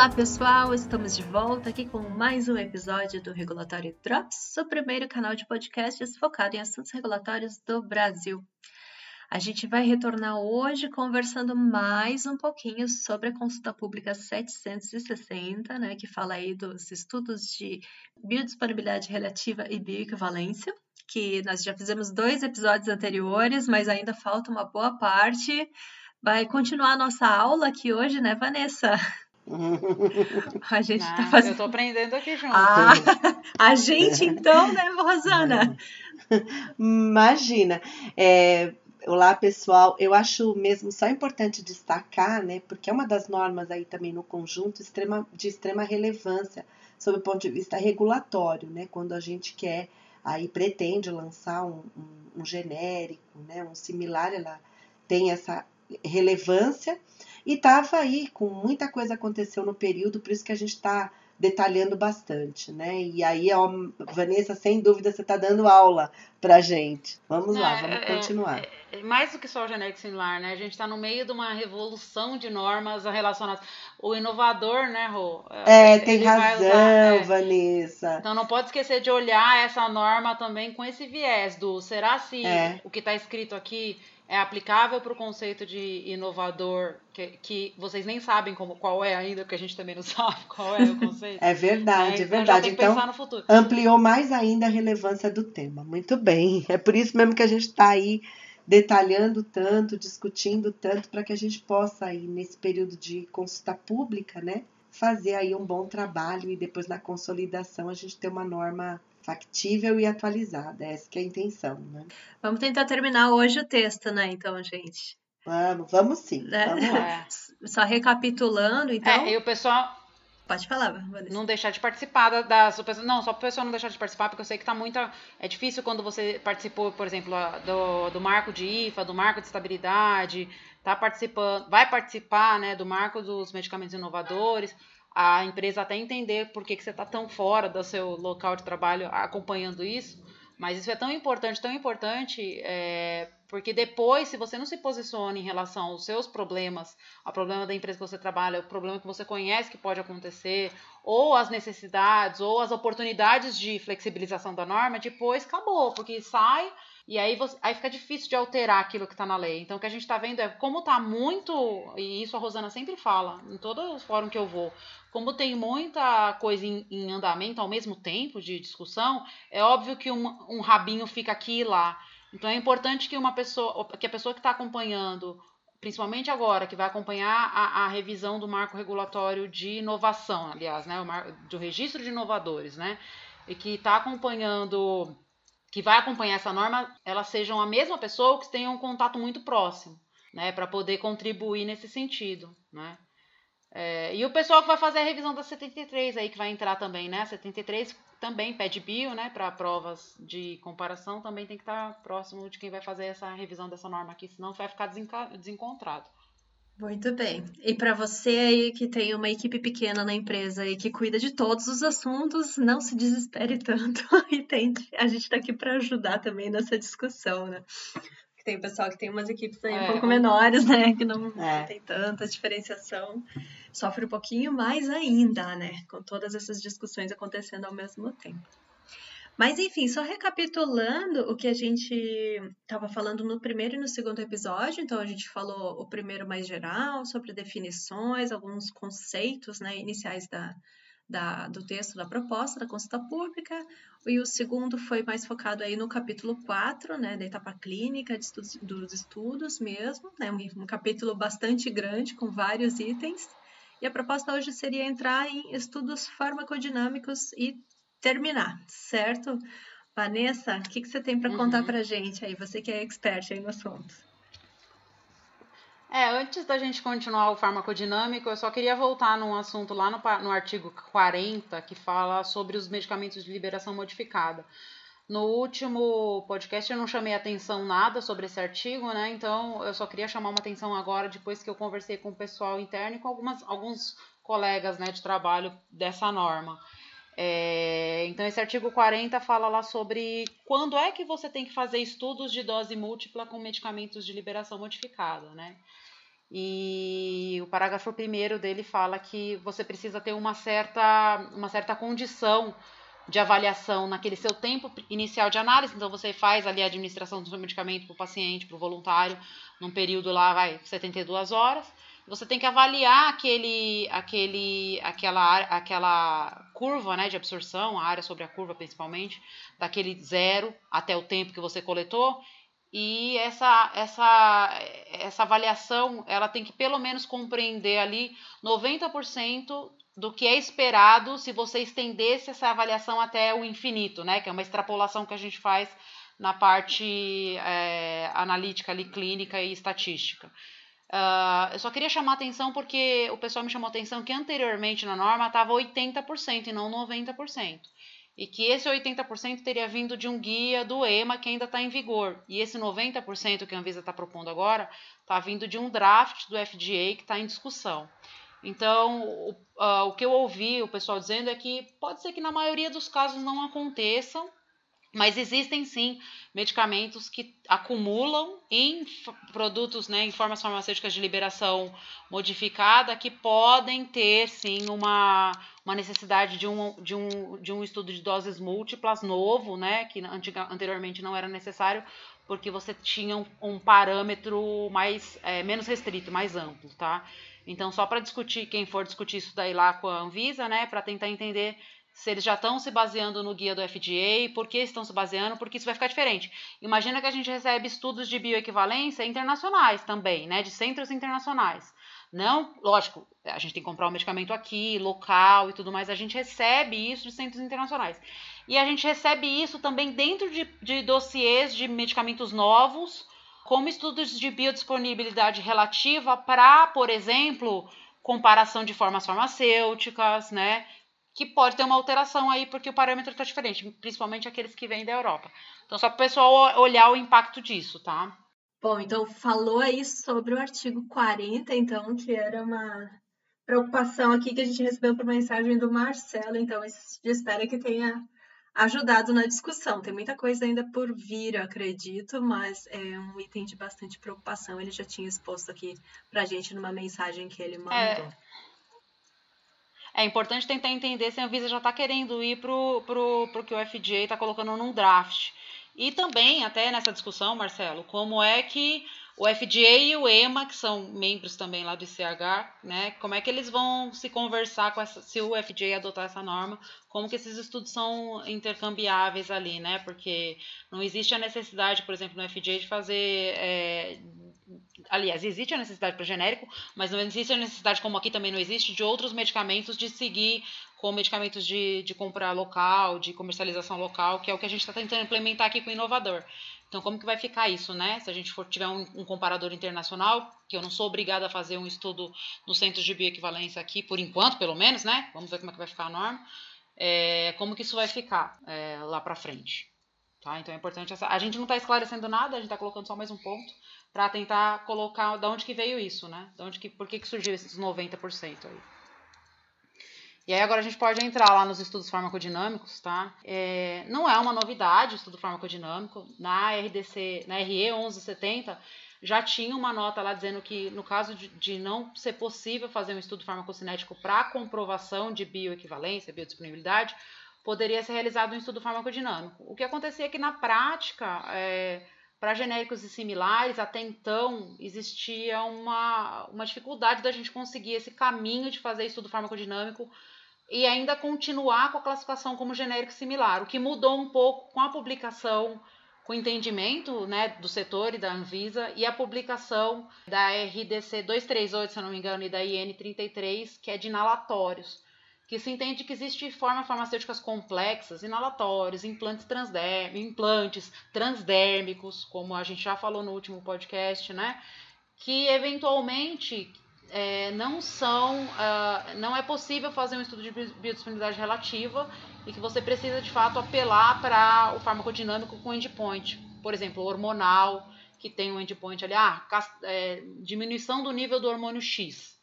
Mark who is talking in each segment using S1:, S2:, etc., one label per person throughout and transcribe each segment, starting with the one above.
S1: Olá pessoal, estamos de volta aqui com mais um episódio do Regulatório Drops, o primeiro canal de podcasts focado em assuntos regulatórios do Brasil. A gente vai retornar hoje conversando mais um pouquinho sobre a consulta pública 760, né, que fala aí dos estudos de biodisponibilidade relativa e bioequivalência, que nós já fizemos dois episódios anteriores, mas ainda falta uma boa parte. Vai continuar a nossa aula aqui hoje, né, Vanessa?
S2: A gente tá fazendo. Eu tô aprendendo aqui junto.
S1: Ah, a gente então, né, Rosana?
S3: Imagina. É, olá, pessoal. Eu acho mesmo só importante destacar, né, porque é uma das normas aí também no conjunto extrema, de extrema relevância sob o ponto de vista regulatório, né, quando a gente quer aí pretende lançar um, um, um genérico, né, um similar, ela tem essa relevância e estava aí com muita coisa aconteceu no período, por isso que a gente está detalhando bastante, né? E aí, ó, Vanessa, sem dúvida, você está dando aula para gente. Vamos lá, é, vamos é, continuar. É,
S2: é, mais do que só o genérico similar, né? A gente está no meio de uma revolução de normas relacionadas. O inovador, né, Rô?
S3: É, tem razão, usar, é. Vanessa.
S2: Então não pode esquecer de olhar essa norma também com esse viés do será se é. o que está escrito aqui é aplicável para o conceito de inovador, que, que vocês nem sabem como, qual é ainda, porque a gente também não sabe qual é o conceito.
S3: é verdade, é, é verdade. Então, ampliou mais ainda a relevância do tema. Muito bem. É por isso mesmo que a gente está aí detalhando tanto, discutindo tanto, para que a gente possa aí, nesse período de consulta pública, né, fazer aí um bom trabalho e depois na consolidação a gente ter uma norma factível e atualizada. Essa que é a intenção, né?
S1: Vamos tentar terminar hoje o texto, né, então, gente?
S3: Vamos, vamos sim. É. Vamos lá.
S1: Só recapitulando, então.
S2: É, e o pessoal.
S1: Pode falar, Vanessa.
S2: Não deixar de participar das. Não, só para o pessoal não deixar de participar, porque eu sei que está muito. É difícil quando você participou, por exemplo, do, do marco de IFA, do marco de estabilidade, tá participando, vai participar né, do marco dos medicamentos inovadores a empresa até entender por que, que você está tão fora do seu local de trabalho acompanhando isso. Mas isso é tão importante, tão importante, é, porque depois, se você não se posiciona em relação aos seus problemas, ao problema da empresa que você trabalha, o problema que você conhece que pode acontecer, ou as necessidades, ou as oportunidades de flexibilização da norma, depois acabou, porque sai e aí, você, aí fica difícil de alterar aquilo que está na lei. Então, o que a gente está vendo é como está muito, e isso a Rosana sempre fala, em todos os fóruns que eu vou, como tem muita coisa em, em andamento ao mesmo tempo de discussão, é óbvio que um, um rabinho fica aqui e lá. Então, é importante que uma pessoa, que a pessoa que está acompanhando principalmente agora, que vai acompanhar a, a, revisão do marco regulatório de inovação, aliás, né, o do registro de inovadores, né, e que está acompanhando que vai acompanhar essa norma, elas sejam a mesma pessoa que tenham um contato muito próximo, né, para poder contribuir nesse sentido, né. É, e o pessoal que vai fazer a revisão da 73 aí, que vai entrar também, né, 73 também pede bio, né, para provas de comparação, também tem que estar tá próximo de quem vai fazer essa revisão dessa norma aqui, senão vai ficar desencontrado.
S1: Muito bem. E para você aí que tem uma equipe pequena na empresa e que cuida de todos os assuntos, não se desespere tanto e tente. A gente está aqui para ajudar também nessa discussão, né? Tem pessoal que tem umas equipes aí é. um pouco menores, né? Que não, é. tem tanta diferenciação. Sofre um pouquinho mais ainda, né? Com todas essas discussões acontecendo ao mesmo tempo. Mas enfim, só recapitulando o que a gente estava falando no primeiro e no segundo episódio, então a gente falou o primeiro mais geral, sobre definições, alguns conceitos né, iniciais da, da, do texto da proposta da consulta pública, e o segundo foi mais focado aí no capítulo 4, né, da etapa clínica de estudos, dos estudos mesmo, né, um, um capítulo bastante grande com vários itens. E a proposta hoje seria entrar em estudos farmacodinâmicos e terminar, certo? Vanessa, o que, que você tem para uhum. contar para gente aí? Você que é expert aí no assunto.
S2: É, antes da gente continuar o farmacodinâmico, eu só queria voltar num assunto lá no, no artigo 40, que fala sobre os medicamentos de liberação modificada. No último podcast eu não chamei atenção nada sobre esse artigo, né? Então eu só queria chamar uma atenção agora, depois que eu conversei com o pessoal interno e com algumas, alguns colegas né, de trabalho dessa norma. É, então, esse artigo 40 fala lá sobre quando é que você tem que fazer estudos de dose múltipla com medicamentos de liberação modificada, né? E o parágrafo primeiro dele fala que você precisa ter uma certa, uma certa condição de avaliação naquele seu tempo inicial de análise. Então, você faz ali a administração do seu medicamento para o paciente, para o voluntário, num período lá, vai, 72 horas. Você tem que avaliar aquele, aquele, aquela, aquela curva né, de absorção, a área sobre a curva principalmente, daquele zero até o tempo que você coletou. E essa, essa, essa avaliação ela tem que pelo menos compreender ali 90% do que é esperado se você estendesse essa avaliação até o infinito, né? Que é uma extrapolação que a gente faz na parte é, analítica ali, clínica e estatística. Uh, eu só queria chamar atenção porque o pessoal me chamou atenção que anteriormente na norma estava 80% e não 90%. E que esse 80% teria vindo de um guia do EMA que ainda está em vigor. E esse 90% que a Anvisa está propondo agora está vindo de um draft do FDA que está em discussão. Então, o, uh, o que eu ouvi o pessoal dizendo é que pode ser que na maioria dos casos não aconteçam, mas existem sim medicamentos que acumulam em produtos, né, em formas farmacêuticas de liberação modificada, que podem ter sim uma, uma necessidade de um, de, um, de um estudo de doses múltiplas novo, né, que antiga, anteriormente não era necessário, porque você tinha um, um parâmetro mais é, menos restrito, mais amplo, tá? Então, só para discutir, quem for discutir isso daí lá com a Anvisa, né, para tentar entender se eles já estão se baseando no guia do FDA, por que estão se baseando, porque isso vai ficar diferente. Imagina que a gente recebe estudos de bioequivalência internacionais também, né, de centros internacionais. Não, lógico, a gente tem que comprar o um medicamento aqui, local e tudo mais, a gente recebe isso de centros internacionais. E a gente recebe isso também dentro de, de dossiês de medicamentos novos, como estudos de biodisponibilidade relativa para, por exemplo, comparação de formas farmacêuticas, né? Que pode ter uma alteração aí porque o parâmetro está diferente, principalmente aqueles que vêm da Europa. Então, só para o pessoal olhar o impacto disso, tá?
S1: Bom, então falou aí sobre o artigo 40, então, que era uma preocupação aqui que a gente recebeu por mensagem do Marcelo, então espero que tenha ajudado na discussão. Tem muita coisa ainda por vir, acredito, mas é um item de bastante preocupação. Ele já tinha exposto aqui para a gente numa mensagem que ele mandou.
S2: É, é importante tentar entender se a Anvisa já está querendo ir para o que o FDA está colocando num draft. E também, até nessa discussão, Marcelo, como é que o FDA e o EMA, que são membros também lá do ICH, né? Como é que eles vão se conversar com essa, se o FDA adotar essa norma, como que esses estudos são intercambiáveis ali, né? Porque não existe a necessidade, por exemplo, no FDA de fazer. É, aliás, existe a necessidade para genérico, mas não existe a necessidade, como aqui também não existe, de outros medicamentos de seguir com medicamentos de, de compra local, de comercialização local, que é o que a gente está tentando implementar aqui com o inovador. Então, como que vai ficar isso, né? Se a gente for tiver um, um, comparador internacional, que eu não sou obrigada a fazer um estudo no centro de bioequivalência aqui, por enquanto, pelo menos, né? Vamos ver como é que vai ficar a norma. É, como que isso vai ficar é, lá para frente. Tá? Então é importante essa. A gente não está esclarecendo nada, a gente está colocando só mais um ponto para tentar colocar de onde que veio isso, né? De onde que, por que, que surgiu esses 90% aí. E aí agora a gente pode entrar lá nos estudos farmacodinâmicos, tá? É, não é uma novidade o estudo farmacodinâmico. Na RDC, na RE 1170, já tinha uma nota lá dizendo que no caso de, de não ser possível fazer um estudo farmacocinético para comprovação de bioequivalência, biodisponibilidade, poderia ser realizado um estudo farmacodinâmico. O que acontecia é que na prática, é, para genéricos e similares, até então existia uma, uma dificuldade da gente conseguir esse caminho de fazer estudo farmacodinâmico e ainda continuar com a classificação como genérico similar, o que mudou um pouco com a publicação, com o entendimento né, do setor e da Anvisa e a publicação da RDC 238, se não me engano, e da IN 33, que é de inalatórios, que se entende que existe formas farmacêuticas complexas, inalatórios, implantes transdérmicos, implantes transdérmicos, como a gente já falou no último podcast, né? Que eventualmente é, não são, uh, não é possível fazer um estudo de biodisponibilidade relativa e que você precisa de fato apelar para o farmacodinâmico com endpoint, por exemplo, hormonal, que tem um endpoint ali, ah, é, diminuição do nível do hormônio X,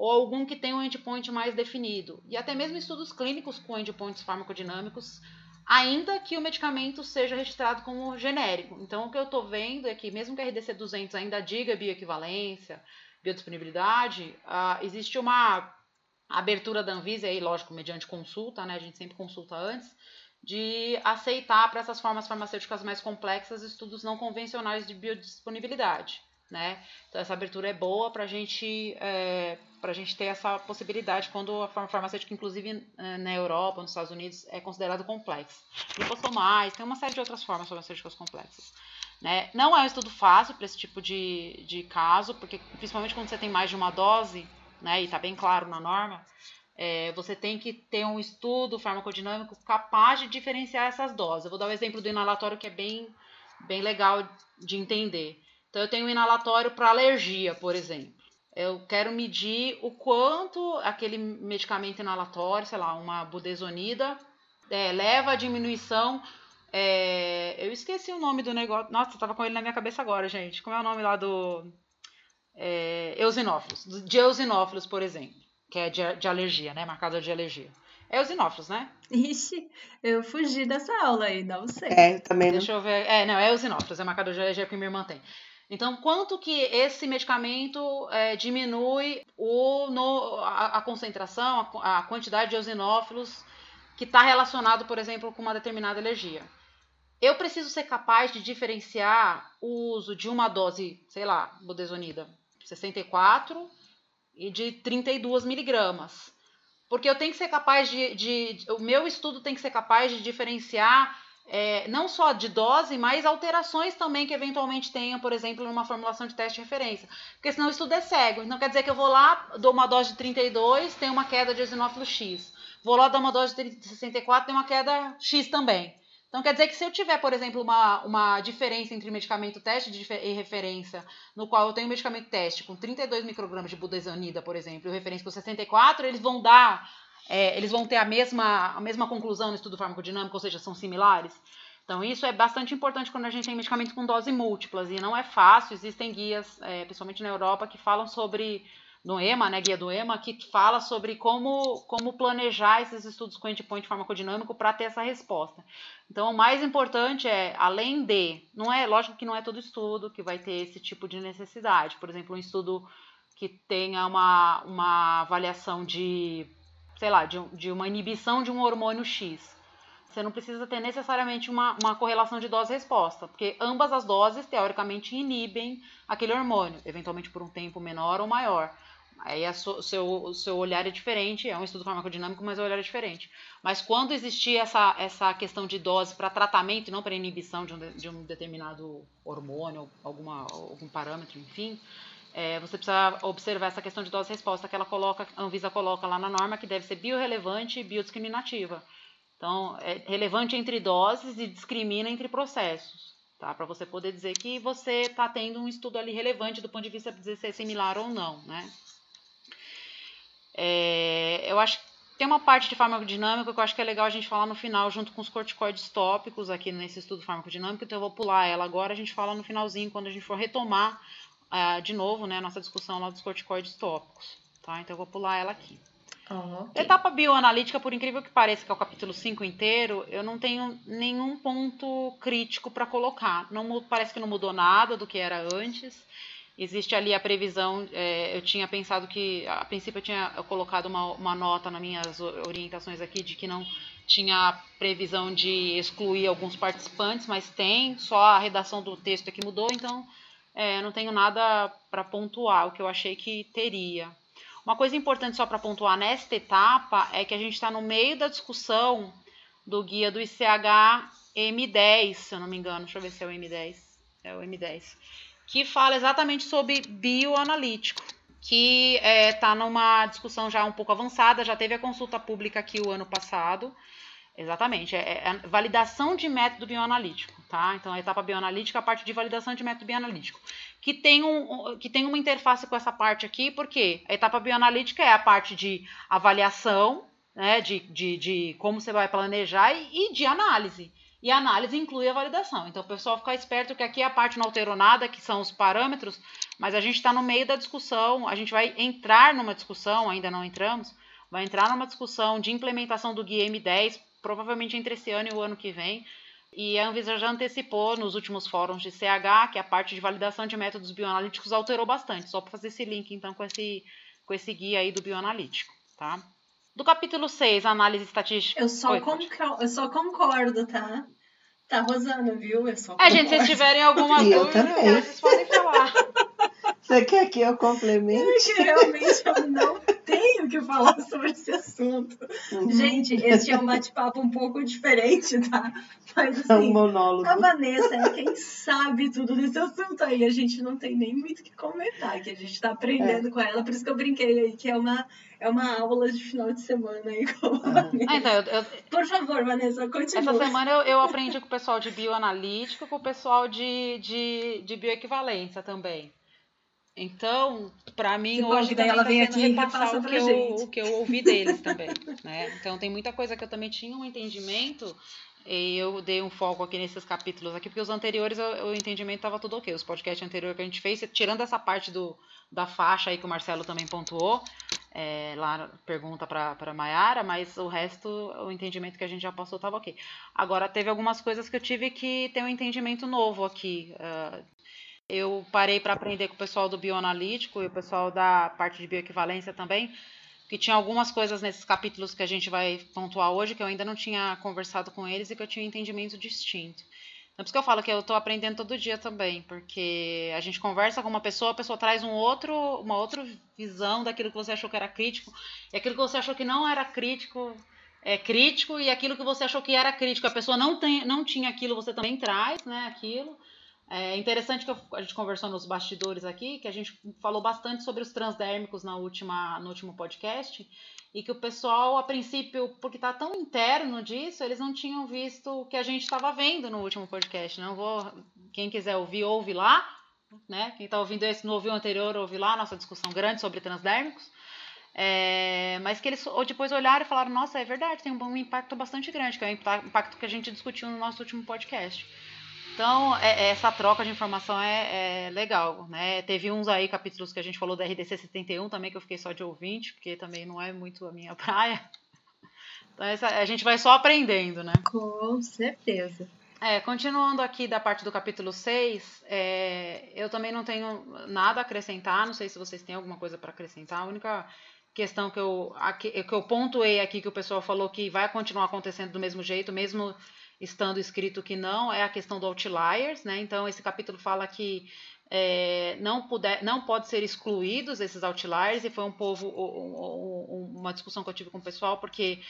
S2: ou algum que tem um endpoint mais definido, e até mesmo estudos clínicos com endpoints farmacodinâmicos, ainda que o medicamento seja registrado como genérico. Então, o que eu estou vendo é que, mesmo que a RDC 200 ainda diga bioequivalência, biodisponibilidade, uh, existe uma abertura da Anvisa, aí, lógico, mediante consulta, né? A gente sempre consulta antes, de aceitar para essas formas farmacêuticas mais complexas estudos não convencionais de biodisponibilidade. Né? Então essa abertura é boa para gente, é, a gente ter essa possibilidade quando a forma farmacêutica, inclusive é, na Europa, nos Estados Unidos, é considerado complexa. Liposomais, tem uma série de outras formas farmacêuticas complexas. Né? Não é um estudo fácil para esse tipo de, de caso, porque principalmente quando você tem mais de uma dose, né, e está bem claro na norma, é, você tem que ter um estudo farmacodinâmico capaz de diferenciar essas doses. Eu vou dar o um exemplo do inalatório que é bem, bem legal de entender. Então, eu tenho um inalatório para alergia, por exemplo. Eu quero medir o quanto aquele medicamento inalatório, sei lá, uma budesonida, é, leva a diminuição. É, eu esqueci o nome do negócio. Nossa, eu tava com ele na minha cabeça agora, gente. Como é o nome lá do. É, eosinófilos. De eosinófilos, por exemplo que é de, de alergia, né? Marcador de alergia. É os inófilos, né?
S1: Ixi, eu fugi dessa aula aí, não sei.
S3: É, também
S2: Deixa eu ver. É, não, é os inófilos, é marcador de alergia que minha irmã tem. Então, quanto que esse medicamento é, diminui o, no, a, a concentração, a, a, quantidade de eosinófilos que está relacionado, por exemplo, com uma determinada alergia? Eu preciso ser capaz de diferenciar o uso de uma dose, sei lá, budesonida, 64 e de 32 miligramas. Porque eu tenho que ser capaz de, de, O meu estudo tem que ser capaz de diferenciar é, não só de dose, mas alterações também que eventualmente tenham, por exemplo, numa formulação de teste de referência. Porque senão o estudo é cego. Então quer dizer que eu vou lá, dou uma dose de 32, tem uma queda de eosinófilo X. Vou lá dar uma dose de 64, tem uma queda X também. Então, quer dizer que se eu tiver, por exemplo, uma, uma diferença entre medicamento teste e referência, no qual eu tenho medicamento teste com 32 microgramas de budesonida, por exemplo, e referência com 64, eles vão dar, é, eles vão ter a mesma, a mesma conclusão no estudo farmacodinâmico, ou seja, são similares. Então, isso é bastante importante quando a gente tem medicamentos com dose múltiplas, e não é fácil, existem guias, é, principalmente na Europa, que falam sobre no EMA, né, guia do EMA, que fala sobre como, como planejar esses estudos com endpoint farmacodinâmico para ter essa resposta. Então, o mais importante é, além de, não é, lógico que não é todo estudo que vai ter esse tipo de necessidade. Por exemplo, um estudo que tenha uma, uma avaliação de, sei lá, de, de uma inibição de um hormônio X. Você não precisa ter necessariamente uma, uma correlação de dose-resposta, porque ambas as doses, teoricamente, inibem aquele hormônio, eventualmente por um tempo menor ou maior. Aí o seu, o seu olhar é diferente, é um estudo farmacodinâmico, mas o olhar é diferente. Mas quando existir essa, essa questão de dose para tratamento e não para inibição de um, de um determinado hormônio, alguma, algum parâmetro, enfim, é, você precisa observar essa questão de dose-resposta que ela coloca, a Anvisa coloca lá na norma, que deve ser biorrelevante e biodiscriminativa. Então, é relevante entre doses e discrimina entre processos. Tá? Para você poder dizer que você está tendo um estudo ali relevante do ponto de vista de ser similar ou não, né? É, eu acho que tem uma parte de farmacodinâmica que eu acho que é legal a gente falar no final, junto com os corticoides tópicos aqui nesse estudo farmacodinâmico, então eu vou pular ela agora, a gente fala no finalzinho, quando a gente for retomar uh, de novo né, a nossa discussão lá dos corticoides tópicos. Tá? Então eu vou pular ela aqui.
S1: Oh, okay.
S2: Etapa bioanalítica, por incrível que pareça, que é o capítulo 5 inteiro, eu não tenho nenhum ponto crítico para colocar. Não, parece que não mudou nada do que era antes existe ali a previsão. É, eu tinha pensado que, a princípio, eu tinha colocado uma, uma nota nas minhas orientações aqui de que não tinha previsão de excluir alguns participantes, mas tem, só a redação do texto é que mudou, então é, não tenho nada para pontuar, o que eu achei que teria. Uma coisa importante só para pontuar nesta etapa é que a gente está no meio da discussão do guia do ICH M10, se eu não me engano, deixa eu ver se é o M10. É o M10 que fala exatamente sobre bioanalítico, que está é, tá numa discussão já um pouco avançada, já teve a consulta pública aqui o ano passado. Exatamente, é, é validação de método bioanalítico, tá? Então, a etapa bioanalítica, a parte de validação de método bioanalítico, que tem, um, que tem uma interface com essa parte aqui, porque a etapa bioanalítica é a parte de avaliação, né, de, de, de como você vai planejar e, e de análise. E a análise inclui a validação. Então, o pessoal ficar esperto que aqui é a parte não alterou nada, que são os parâmetros, mas a gente está no meio da discussão, a gente vai entrar numa discussão, ainda não entramos, vai entrar numa discussão de implementação do guia M10, provavelmente entre esse ano e o ano que vem, E a Anvisa já antecipou nos últimos fóruns de CH que a parte de validação de métodos bioanalíticos alterou bastante, só para fazer esse link então com esse, com esse guia aí do bioanalítico, tá? Do capítulo 6, análise estatística.
S1: Eu só, Oi, concordo, eu só concordo, tá? Tá rosando, viu? Eu só
S2: É, gente, se vocês tiverem alguma dúvida, vocês podem falar.
S3: Você quer que eu complemente?
S1: É que realmente eu não tenho que falar sobre esse assunto. Uhum. Gente, esse é um bate-papo um pouco diferente, tá? Mas assim, é um assim, monólogo. a Vanessa é quem sabe tudo desse assunto aí. A gente não tem nem muito o que comentar, que a gente tá aprendendo é. com ela. Por isso que eu brinquei aí, que é uma, é uma aula de final de semana aí com a uhum. Vanessa. Ah, então, eu, eu... Por favor, Vanessa, continue.
S2: Essa semana eu, eu aprendi com o pessoal de bioanalítica, com o pessoal de, de, de bioequivalência também. Então, para mim, que hoje também ela tá vem aqui repassar o que, eu, o que eu ouvi deles também. Né? Então, tem muita coisa que eu também tinha um entendimento e eu dei um foco aqui nesses capítulos aqui, porque os anteriores o entendimento estava tudo ok. Os podcasts anteriores que a gente fez, tirando essa parte do, da faixa aí que o Marcelo também pontuou, é, lá pergunta para Mayara, mas o resto, o entendimento que a gente já passou estava ok. Agora, teve algumas coisas que eu tive que ter um entendimento novo aqui. Uh, eu parei para aprender com o pessoal do bioanalítico e o pessoal da parte de bioequivalência também, que tinha algumas coisas nesses capítulos que a gente vai pontuar hoje que eu ainda não tinha conversado com eles e que eu tinha um entendimento distinto. Então, por isso que eu falo que eu estou aprendendo todo dia também, porque a gente conversa com uma pessoa, a pessoa traz um outro, uma outra visão daquilo que você achou que era crítico, e aquilo que você achou que não era crítico é crítico, e aquilo que você achou que era crítico, a pessoa não, tem, não tinha aquilo, você também traz, né, aquilo. É interessante que a gente conversou nos bastidores aqui, que a gente falou bastante sobre os transdérmicos na última, no último podcast, e que o pessoal, a princípio, porque está tão interno disso, eles não tinham visto o que a gente estava vendo no último podcast. Não vou, quem quiser ouvir, ouve lá, né? Quem está ouvindo esse, não ouviu o anterior, ouve lá, nossa discussão grande sobre transdérmicos. É, mas que eles depois olharam e falaram, nossa, é verdade, tem um impacto bastante grande, que é o impacto que a gente discutiu no nosso último podcast. Então, é, é, essa troca de informação é, é, legal, né? Teve uns aí capítulos que a gente falou da RDC 71 também, que eu fiquei só de ouvinte, porque também não é muito a minha praia. Então, essa, a gente vai só aprendendo, né?
S1: Com certeza.
S2: É, continuando aqui da parte do capítulo 6, é, eu também não tenho nada a acrescentar, não sei se vocês têm alguma coisa para acrescentar. A única questão que eu, que eu pontuei aqui que o pessoal falou que vai continuar acontecendo do mesmo jeito, mesmo estando escrito que não, é a questão do outliers, né? Então, esse capítulo fala que é, não, puder, não pode ser excluídos esses outliers, e foi um povo, uma discussão que eu tive com o pessoal, porque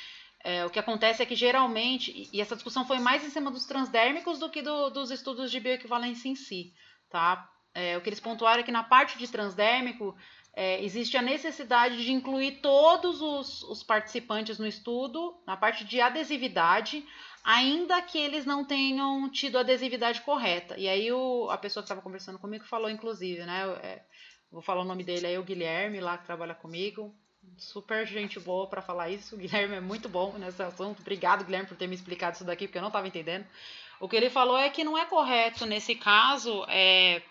S2: é, o que acontece é que geralmente, e essa discussão foi mais em cima dos transdérmicos do que do, dos estudos de bioequivalência em si, tá? É, o que eles pontuaram é que na parte de transdérmico é, existe a necessidade de incluir todos os, os participantes no estudo, na parte de adesividade, ainda que eles não tenham tido a adesividade correta. E aí o, a pessoa que estava conversando comigo falou, inclusive, né? É, vou falar o nome dele aí, o Guilherme, lá que trabalha comigo. Super gente boa para falar isso. O Guilherme é muito bom nesse assunto. Obrigado, Guilherme, por ter me explicado isso daqui, porque eu não estava entendendo. O que ele falou é que não é correto, nesse caso, é,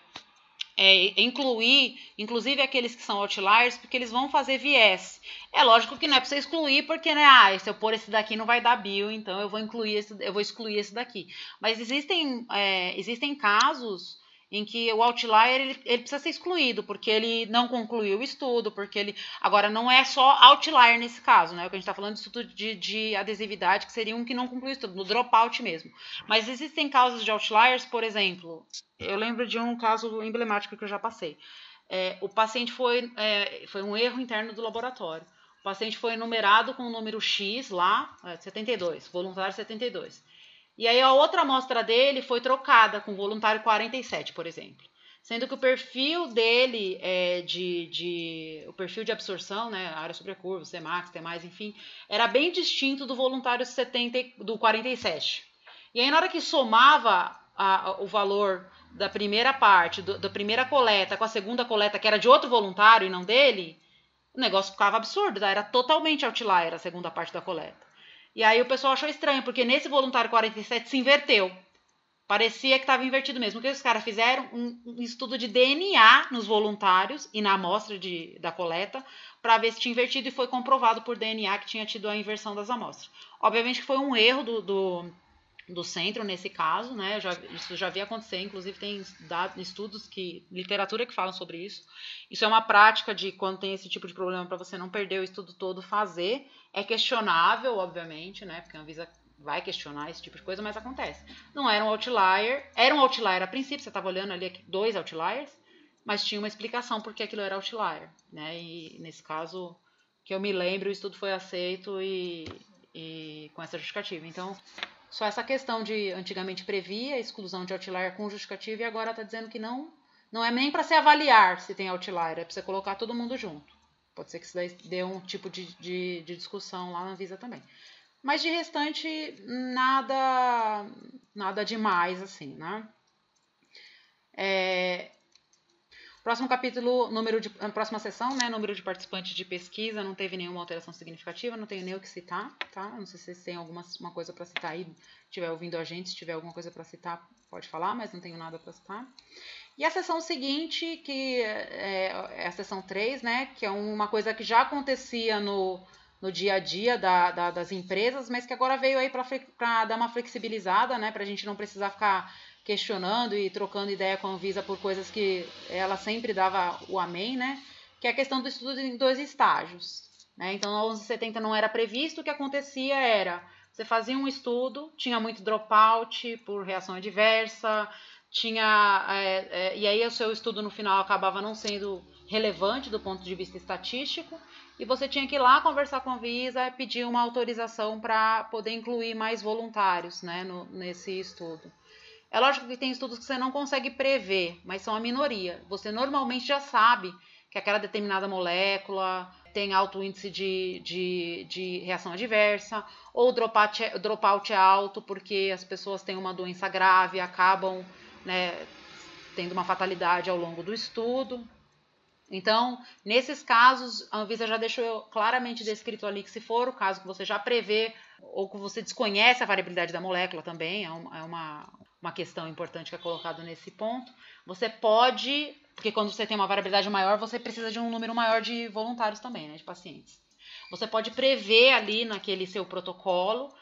S2: é, incluir, inclusive aqueles que são outliers, porque eles vão fazer viés. É lógico que não é para você excluir, porque, né, ah, se eu pôr esse daqui não vai dar bio, então eu vou incluir esse, eu vou excluir esse daqui. Mas existem, é, existem casos em que o outlier ele, ele, precisa ser excluído, porque ele não concluiu o estudo, porque ele. Agora, não é só outlier nesse caso, né? O que a gente está falando de estudo de, de, adesividade, que seria um que não concluiu o estudo, no dropout mesmo. Mas existem casos de outliers, por exemplo, eu lembro de um caso emblemático que eu já passei. É, o paciente foi, é, foi um erro interno do laboratório. O paciente foi numerado com o número X lá, 72, é, voluntário 72. E aí a outra amostra dele foi trocada com voluntário 47, por exemplo. Sendo que o perfil dele é de, de o perfil de absorção, né, área sobre a curva, Cmax, T+, enfim, era bem distinto do voluntário 70 do 47. E aí na hora que somava a, o valor da primeira parte, do, da primeira coleta com a segunda coleta, que era de outro voluntário e não dele, o negócio ficava absurdo, era totalmente outlier a segunda parte da coleta. E aí o pessoal achou estranho, porque nesse voluntário 47 se inverteu. Parecia que estava invertido mesmo. O que os caras fizeram? Um, um, estudo de DNA nos voluntários e na amostra de, da coleta para ver se tinha invertido e foi comprovado por DNA que tinha tido a inversão das amostras. Obviamente que foi um erro do, do, do centro nesse caso, né? Já, isso já havia acontecer, inclusive tem dados, estudos que literatura que falam sobre isso. Isso é uma prática de quando tem esse tipo de problema para você não perder o estudo todo fazer. É questionável, obviamente, né? Porque a Anvisa vai questionar esse tipo de coisa, mas acontece. Não era um outlier, era um outlier a princípio, você estava olhando ali dois outliers, mas tinha uma explicação porque aquilo era outlier, né? E nesse caso que eu me lembro, o estudo foi aceito e, e com essa justificativa. Então, só essa questão de antigamente previa a exclusão de outlier com justificativa e agora está dizendo que não, não é nem para se avaliar se tem outlier, é para você colocar todo mundo junto. Pode ser que isso daí dê um tipo de, de, de discussão lá na Visa também. Mas de restante, nada nada demais, assim, né? É, Próximo capítulo, número de. Próxima sessão, né? Número de participantes de pesquisa, não teve nenhuma alteração significativa, não tenho nem o que citar, tá? Não sei se vocês têm alguma uma coisa para citar aí, estiver ouvindo a gente, se tiver alguma coisa para citar, pode falar, mas não tenho nada para citar. E a sessão seguinte, que é, é, a sessão 3, né? Que é uma coisa que já acontecia no, no dia a dia da, da, das empresas, mas que agora veio aí para dar uma flexibilizada, né? Para a gente não precisar ficar questionando e trocando ideia com a Anvisa por coisas que ela sempre dava o amém, né? Que é a questão do estudo em dois estágios. Né? Então, a 1170 não era previsto, o que acontecia era, você fazia um estudo, tinha muito dropout por reação adversa, tinha é, é, e aí o seu estudo no final acabava não sendo relevante do ponto de vista estatístico, e você tinha que ir lá conversar com a Visa e pedir uma autorização para poder incluir mais voluntários né, no, nesse estudo. É lógico que tem estudos que você não consegue prever, mas são a minoria. Você normalmente já sabe que aquela determinada molécula tem alto índice de, de, de reação adversa, ou dropout, é, dropout é alto porque as pessoas têm uma doença grave acabam né, tendo uma fatalidade ao longo do estudo. Então, nesses casos, a Anvisa já deixou claramente descrito ali que se for o caso que você já prevê ou que você desconhece a variabilidade da molécula também, é uma, é uma, uma questão importante que é colocado nesse ponto. Você pode, porque quando você tem uma variabilidade maior, você precisa de um número maior de voluntários também, né, de pacientes. Você pode prever ali naquele seu protocolo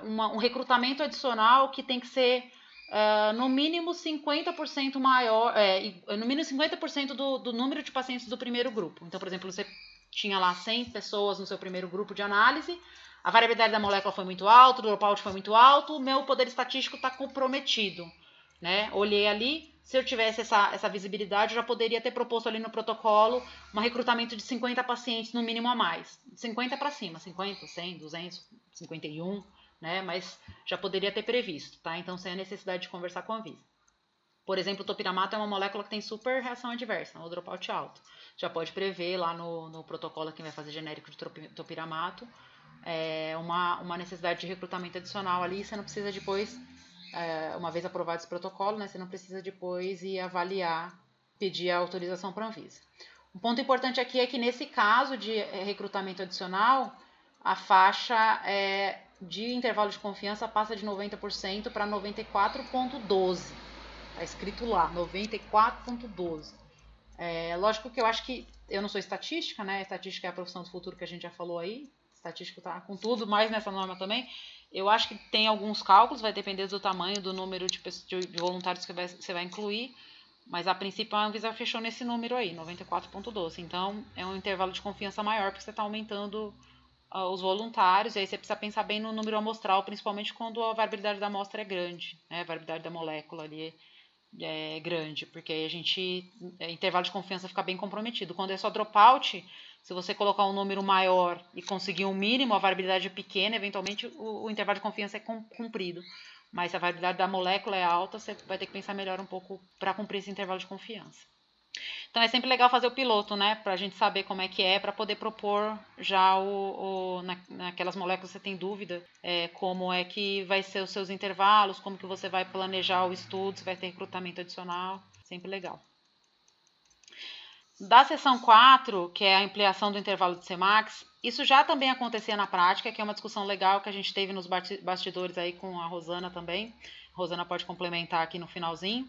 S2: uma, um recrutamento adicional que tem que ser uh, no mínimo 50% maior, é, no mínimo 50% do, do número de pacientes do primeiro grupo. Então, por exemplo, você tinha lá 100 pessoas no seu primeiro grupo de análise, a variabilidade da molécula foi muito alta, o dropout foi muito alto, o meu poder estatístico está comprometido. Né? Olhei ali, se eu tivesse essa, essa visibilidade, eu já poderia ter proposto ali no protocolo um recrutamento de 50 pacientes no mínimo a mais. 50 para cima, 50, 100, 200, 51, né? Mas já poderia ter previsto, tá? Então, sem a necessidade de conversar com a Visa. Por exemplo, o topiramato é uma molécula que tem super reação adversa, um dropout alto. Já pode prever lá no, no protocolo que vai fazer genérico de topiramato é, uma, uma necessidade de recrutamento adicional ali, você não precisa depois, é, uma vez aprovado esse protocolo, né, você não precisa depois ir avaliar, pedir a autorização para a Anvisa. Um ponto importante aqui é que nesse caso de é, recrutamento adicional, a faixa é, de intervalo de confiança passa de 90% para 94,12%. Está escrito lá, 94,12%. É, lógico que eu acho que eu não sou estatística, né? Estatística é a profissão do futuro que a gente já falou aí estatístico tá com tudo, mais nessa norma também. Eu acho que tem alguns cálculos, vai depender do tamanho, do número de, de voluntários que vai, você vai incluir, mas a princípio a Anvisa fechou nesse número aí, 94,12. Então é um intervalo de confiança maior, porque você está aumentando uh, os voluntários, e aí você precisa pensar bem no número amostral, principalmente quando a variabilidade da amostra é grande, né? a variabilidade da molécula ali é, é grande, porque aí a gente, é, intervalo de confiança fica bem comprometido. Quando é só dropout, se você colocar um número maior e conseguir um mínimo, a variabilidade é pequena, eventualmente o, o intervalo de confiança é cumprido. Mas se a variabilidade da molécula é alta, você vai ter que pensar melhor um pouco para cumprir esse intervalo de confiança. Então é sempre legal fazer o piloto, né? Para a gente saber como é que é, para poder propor já o, o na, naquelas moléculas que você tem dúvida, é, como é que vai ser os seus intervalos, como que você vai planejar o estudo, se vai ter recrutamento adicional, sempre legal. Da seção 4, que é a ampliação do intervalo de Cmax, isso já também acontecia na prática, que é uma discussão legal que a gente teve nos bastidores aí com a Rosana também. A Rosana pode complementar aqui no finalzinho.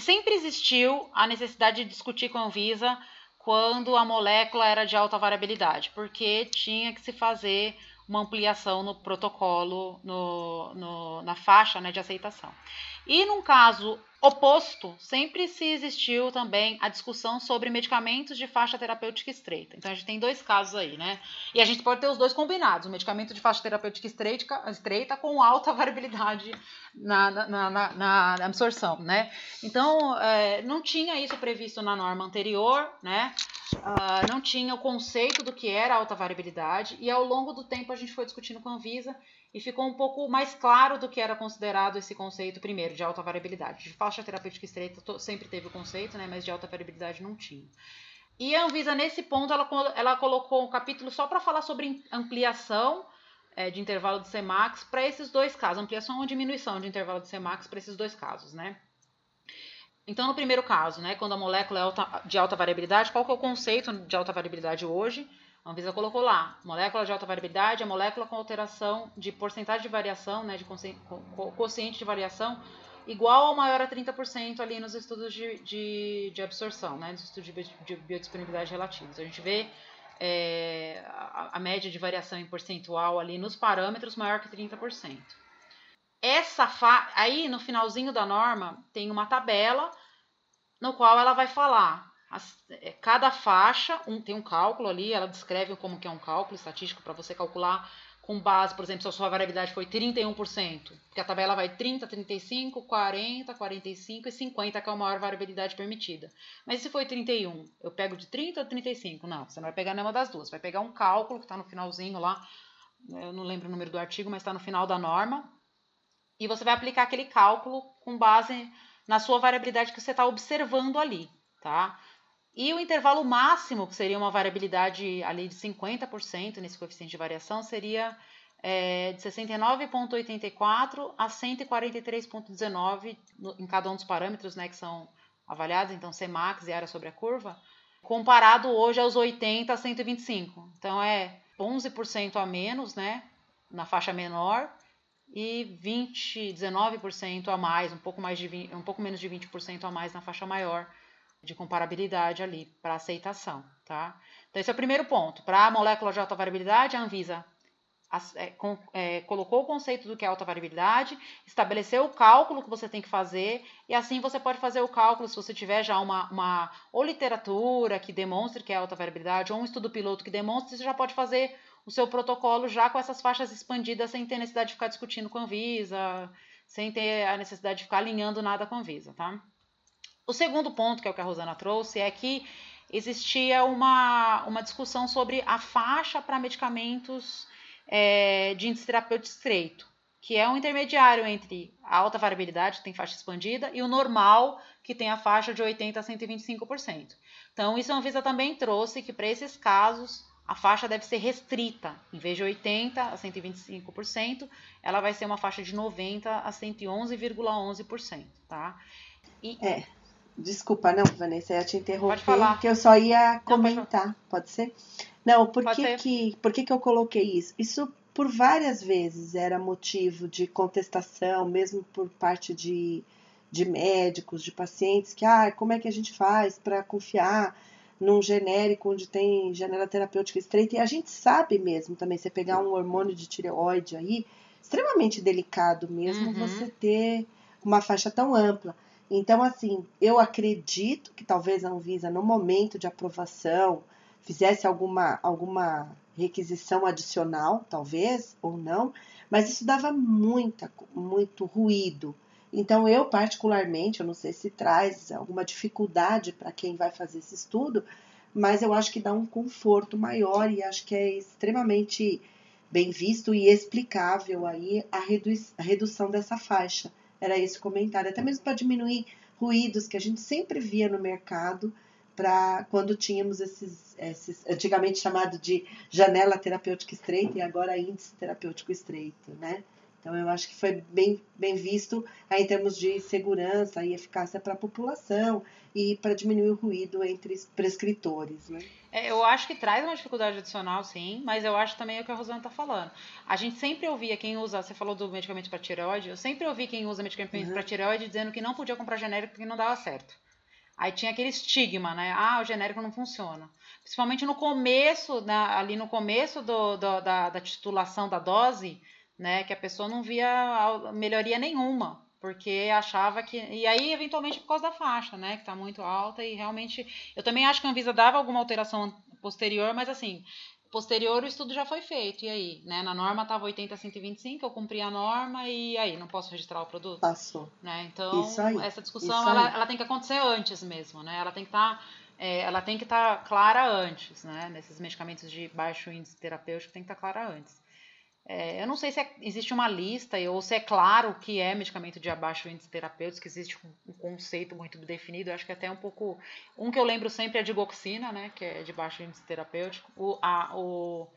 S2: Sempre existiu a necessidade de discutir com a Anvisa quando a molécula era de alta variabilidade, porque tinha que se fazer uma ampliação no protocolo, no, no, na faixa né, de aceitação. E num caso oposto, sempre se existiu também a discussão sobre medicamentos de faixa terapêutica estreita. Então a gente tem dois casos aí, né? E a gente pode ter os dois combinados, o medicamento de faixa terapêutica estreita, estreita com alta variabilidade na, na, na, na absorção, né? Então é, não tinha isso previsto na norma anterior, né? Uh, não tinha o conceito do que era alta variabilidade, e ao longo do tempo a gente foi discutindo com a Anvisa e ficou um pouco mais claro do que era considerado esse conceito primeiro de alta variabilidade. De faixa terapêutica estreita sempre teve o conceito, né, mas de alta variabilidade não tinha. E a Anvisa, nesse ponto, ela, ela colocou um capítulo só para falar sobre ampliação é, de intervalo de Cmax para esses dois casos, ampliação ou diminuição de intervalo de Cmax para esses dois casos, né? Então, no primeiro caso, né, quando a molécula é alta, de alta variabilidade, qual que é o conceito de alta variabilidade hoje? A Anvisa colocou lá, molécula de alta variabilidade é molécula com alteração de porcentagem de variação, né, de quociente de variação, igual ou maior a 30% ali nos estudos de, de, de absorção, né, nos estudos de, de biodisponibilidade relativos. A gente vê é, a, a, média de variação em percentual ali nos parâmetros maior que 30%. Essa fa aí no finalzinho da norma tem uma tabela no qual ela vai falar as, é, cada faixa um, tem um cálculo ali, ela descreve como que é um cálculo estatístico para você calcular com base, por exemplo, se a sua variabilidade foi 31%, porque a tabela vai 30, 35, 40, 45 e 50, que é a maior variabilidade permitida. Mas se foi 31, eu pego de 30 ou 35? Não, você não vai pegar nenhuma das duas. Vai pegar um cálculo que está no finalzinho lá, eu não lembro o número do artigo, mas está no final da norma, e você vai aplicar aquele cálculo com base na sua variabilidade que você está observando ali, tá? E o intervalo máximo, que seria uma variabilidade ali de 50% nesse coeficiente de variação, seria é, de 69,84 a 143,19 em cada um dos parâmetros né, que são avaliados, então Cmax e área sobre a curva, comparado hoje aos 80 a 125. Então é 11% a menos né, na faixa menor e 20, 19% a mais, um pouco, mais de 20, um pouco menos de 20% a mais na faixa maior de comparabilidade ali para aceitação, tá? Então esse é o primeiro ponto. Para a molécula de alta variabilidade, a Anvisa é, é, colocou o conceito do que é alta variabilidade, estabeleceu o cálculo que você tem que fazer, e assim você pode fazer o cálculo se você tiver já uma, uma ou literatura que demonstre que é alta variabilidade, ou um estudo piloto que demonstre, você já pode fazer o seu protocolo já com essas faixas expandidas sem ter necessidade de ficar discutindo com a Anvisa, sem ter a necessidade de ficar alinhando nada com a Anvisa, tá? O segundo ponto, que é o que a Rosana trouxe, é que existia uma, uma discussão sobre a faixa para medicamentos é, de índice terapêutico estreito, que é um intermediário entre a alta variabilidade, que tem faixa expandida, e o normal, que tem a faixa de 80% a 125%. Então, isso a Anvisa também trouxe que para esses casos a faixa deve ser restrita. Em vez de 80% a 125%, ela vai ser uma faixa de 90% a 111,11%. Tá?
S3: E, é. Desculpa, não, Vanessa, eu te falar. que eu só ia comentar, não, pode, pode, ser? Não, por, pode que, ser. Que, por que, que eu coloquei isso? Isso por várias vezes era motivo de contestação, mesmo por parte de, de médicos, de pacientes, que, ah, como é que a gente faz para confiar num genérico onde tem janela terapêutica estreita? E a gente sabe mesmo também, você pegar um hormônio de tireoide aí, extremamente delicado mesmo uhum. você ter uma faixa tão ampla. Então, assim, eu acredito que talvez a Anvisa, no momento de aprovação, fizesse alguma, alguma requisição adicional, talvez, ou não, mas isso dava muita, muito ruído. Então, eu, particularmente, eu não sei se traz alguma dificuldade para quem vai fazer esse estudo, mas eu acho que dá um conforto maior e acho que é extremamente bem visto e explicável aí a, redu a redução dessa faixa. Era esse comentário, até mesmo para diminuir ruídos que a gente sempre via no mercado para quando tínhamos esses, esses, antigamente chamado de janela terapêutica estreita e agora índice terapêutico estreito, né? Então eu acho que foi bem, bem visto aí, em termos de segurança e eficácia para a população e para diminuir o ruído entre prescritores, né?
S2: É, eu acho que traz uma dificuldade adicional, sim, mas eu acho também é o que a Rosana está falando. A gente sempre ouvia quem usa, você falou do medicamento para tireoide, eu sempre ouvi quem usa medicamento uhum. para tireoide dizendo que não podia comprar genérico porque não dava certo. aí tinha aquele estigma, né? Ah, o genérico não funciona. Principalmente no começo, né, ali no começo do, do, da, da titulação da dose, né? Que a pessoa não via melhoria nenhuma porque achava que. E aí, eventualmente, por causa da faixa, né? Que está muito alta, e realmente. Eu também acho que a Anvisa dava alguma alteração posterior, mas assim, posterior o estudo já foi feito. E aí? Né? Na norma estava 80 a 125, eu cumpri a norma, e aí? Não posso registrar o produto?
S3: Passou.
S2: Né? Então, essa discussão ela, ela tem que acontecer antes mesmo, né? Ela tem que estar. Tá, é, ela tem que estar tá clara antes, né? Nesses medicamentos de baixo índice terapêutico tem que estar tá clara antes. É, eu não sei se é, existe uma lista ou se é claro que é medicamento de abaixo índice terapêutico, que existe um, conceito muito definido. Eu acho que até um pouco. Um que eu lembro sempre é de goxina, né? Que é de baixo índice terapêutico. O, a, o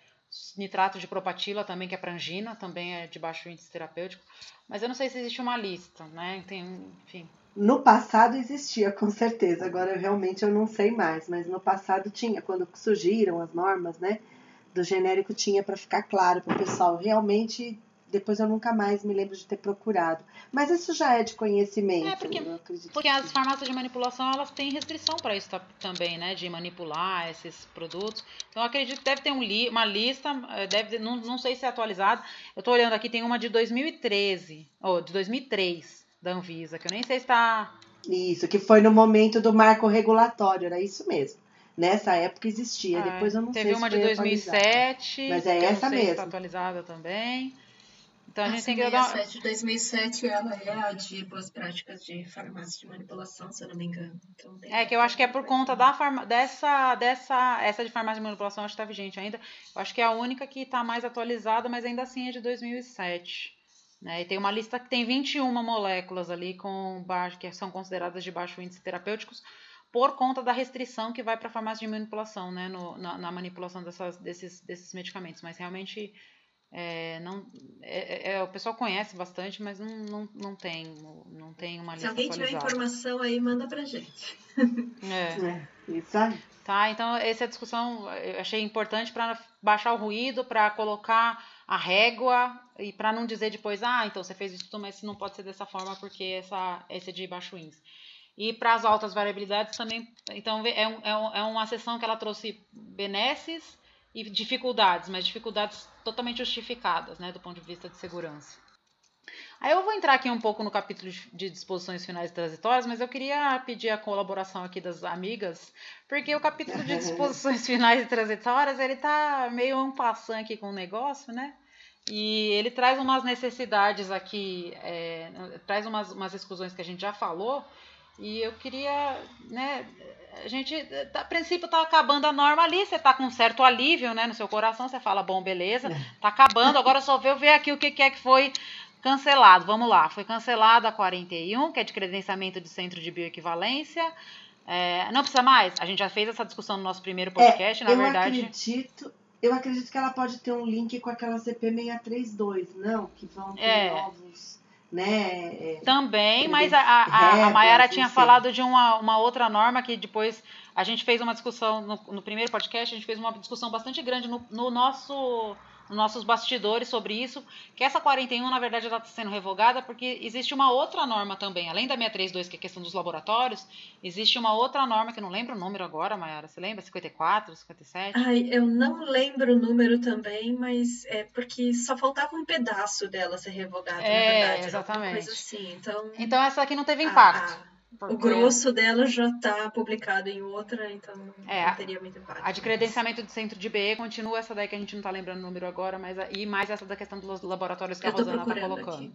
S2: nitrato de propatila também, que é prangina, também é de baixo índice terapêutico. Mas eu não sei se existe uma lista, né? Tem, enfim.
S3: No passado existia, com certeza. Agora realmente eu não sei mais, mas no passado tinha, quando surgiram as normas, né? Do genérico tinha para ficar claro para o pessoal. Realmente, depois eu nunca mais me lembro de ter procurado. Mas isso já é de conhecimento. É
S2: porque, porque as farmácias de manipulação elas têm restrição para isso também, né? De manipular esses produtos. Então eu acredito que deve ter um li uma lista, eh, deve não, não sei se é atualizado. Eu estou olhando aqui, tem uma de 2013, ou de 2003 da Anvisa, que eu nem sei se está.
S3: Isso, que foi no momento do marco regulatório, era isso mesmo. Nessa época existia, ah, depois eu não
S2: teve sei
S3: uma
S2: se de 2007,
S3: mas é essa mesmo. Está
S2: atualizada também. Então
S1: a, a gente tem que dar. A de 2007 ela é a de boas práticas de farmácia de manipulação, se eu não me engano. Então,
S2: é que eu acho que é por conta da farma... dessa dessa essa de farmácia de manipulação acho que está vigente ainda. Eu acho que é a única que está mais atualizada, mas ainda assim é de 2007. Né? E tem uma lista que tem 21 moléculas ali com baixo, que são consideradas de baixo índice terapêuticos por conta da restrição que vai para a farmácia de manipulação, né, no, na, na, manipulação dessas, desses, desses medicamentos. Mas realmente é, não, é, é, o pessoal conhece bastante, mas não, não, não tem, não tem uma lista
S1: Se alguém
S2: atualizada.
S1: tiver informação aí, manda pra gente.
S3: É. é isso aí.
S2: Tá, então essa discussão eu achei importante para baixar o ruído, para colocar a régua e para não dizer depois, ah, então você fez isso, mas não pode ser dessa forma porque essa, esse é de baixo índice. E para as altas variabilidades também. Então, é, um, é, um, é uma sessão que ela trouxe benesses e dificuldades, mas dificuldades totalmente justificadas, né, do ponto de vista de segurança. Aí eu vou entrar aqui um pouco no capítulo de disposições finais transitórias, mas eu queria pedir a colaboração aqui das amigas, porque o capítulo de disposições finais transitórias, ele tá meio um passando aqui com o negócio, né? E ele traz umas necessidades aqui, é, traz umas, umas exclusões que a gente já falou, e eu queria, né, a gente, a princípio tá acabando a norma ali, você tá com um certo alívio, né, no seu coração, você fala, bom, beleza, é. tá acabando, agora só ver, ver aqui o que, que é que foi cancelado. Vamos lá, foi cancelada a 41, que é de credenciamento de centro de bioequivalência. É, não precisa mais? A gente já fez essa discussão no nosso primeiro podcast,
S3: é,
S2: na
S3: eu
S2: verdade.
S3: Acredito, eu acredito que ela pode ter um link com aquela CP632, não? Que vão ter é. novos né?
S2: É, Também, mas a, a, a Mayara tinha falado de uma, uma outra norma que depois a gente fez uma discussão no, no primeiro podcast, a gente fez uma discussão bastante grande no, no nosso nossos bastidores sobre isso, que essa 41, na verdade, ela está sendo revogada porque existe uma outra norma também, além da 632, que é a questão dos laboratórios, existe uma outra norma, que eu não lembro o número agora, Mayara, você lembra? 54, 57?
S1: Ai, eu não lembro o número também, mas é porque só faltava um pedaço dela ser revogada, é, na verdade.
S2: Exatamente.
S1: Coisa assim. Então,
S2: então essa aqui não teve impacto. A, a
S1: porque... O grosso dela já está publicado em outra, então é, não teria muito impacto.
S2: A de credenciamento de centro de BE continua essa daí que a gente não está lembrando o número agora, mas e mais essa da questão dos laboratórios que a Rosana está colocando. Aqui.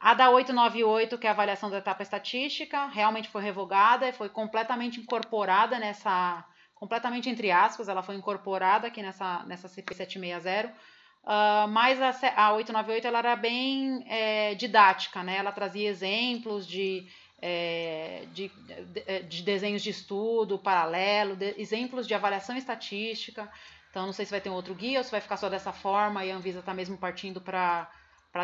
S2: A da 898, que é a avaliação da etapa estatística, realmente foi revogada e foi completamente incorporada nessa. Completamente entre aspas, ela foi incorporada aqui nessa, nessa CP 760. Uh, mas a, a 898 ela era bem é, didática, né? Ela trazia exemplos de é, de, de, de, desenhos de estudo paralelo, de, exemplos de avaliação estatística. Então, não sei se vai ter um outro guia ou se vai ficar só dessa forma e a Anvisa está mesmo partindo para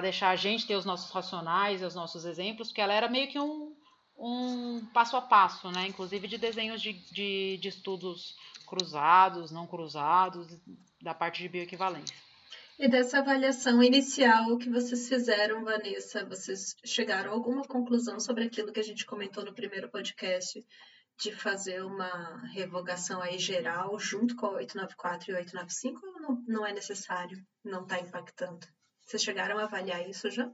S2: deixar a gente ter os nossos racionais os nossos exemplos, porque ela era meio que um, um passo a passo, né? inclusive de desenhos de, de, de estudos cruzados, não cruzados, da parte de bioequivalência.
S1: E dessa avaliação inicial que vocês fizeram, Vanessa, vocês chegaram a alguma conclusão sobre aquilo que a gente comentou no primeiro podcast, de fazer uma revogação aí geral junto com a 894 e 895 ou não, não é necessário? Não está impactando? Vocês chegaram a avaliar isso já?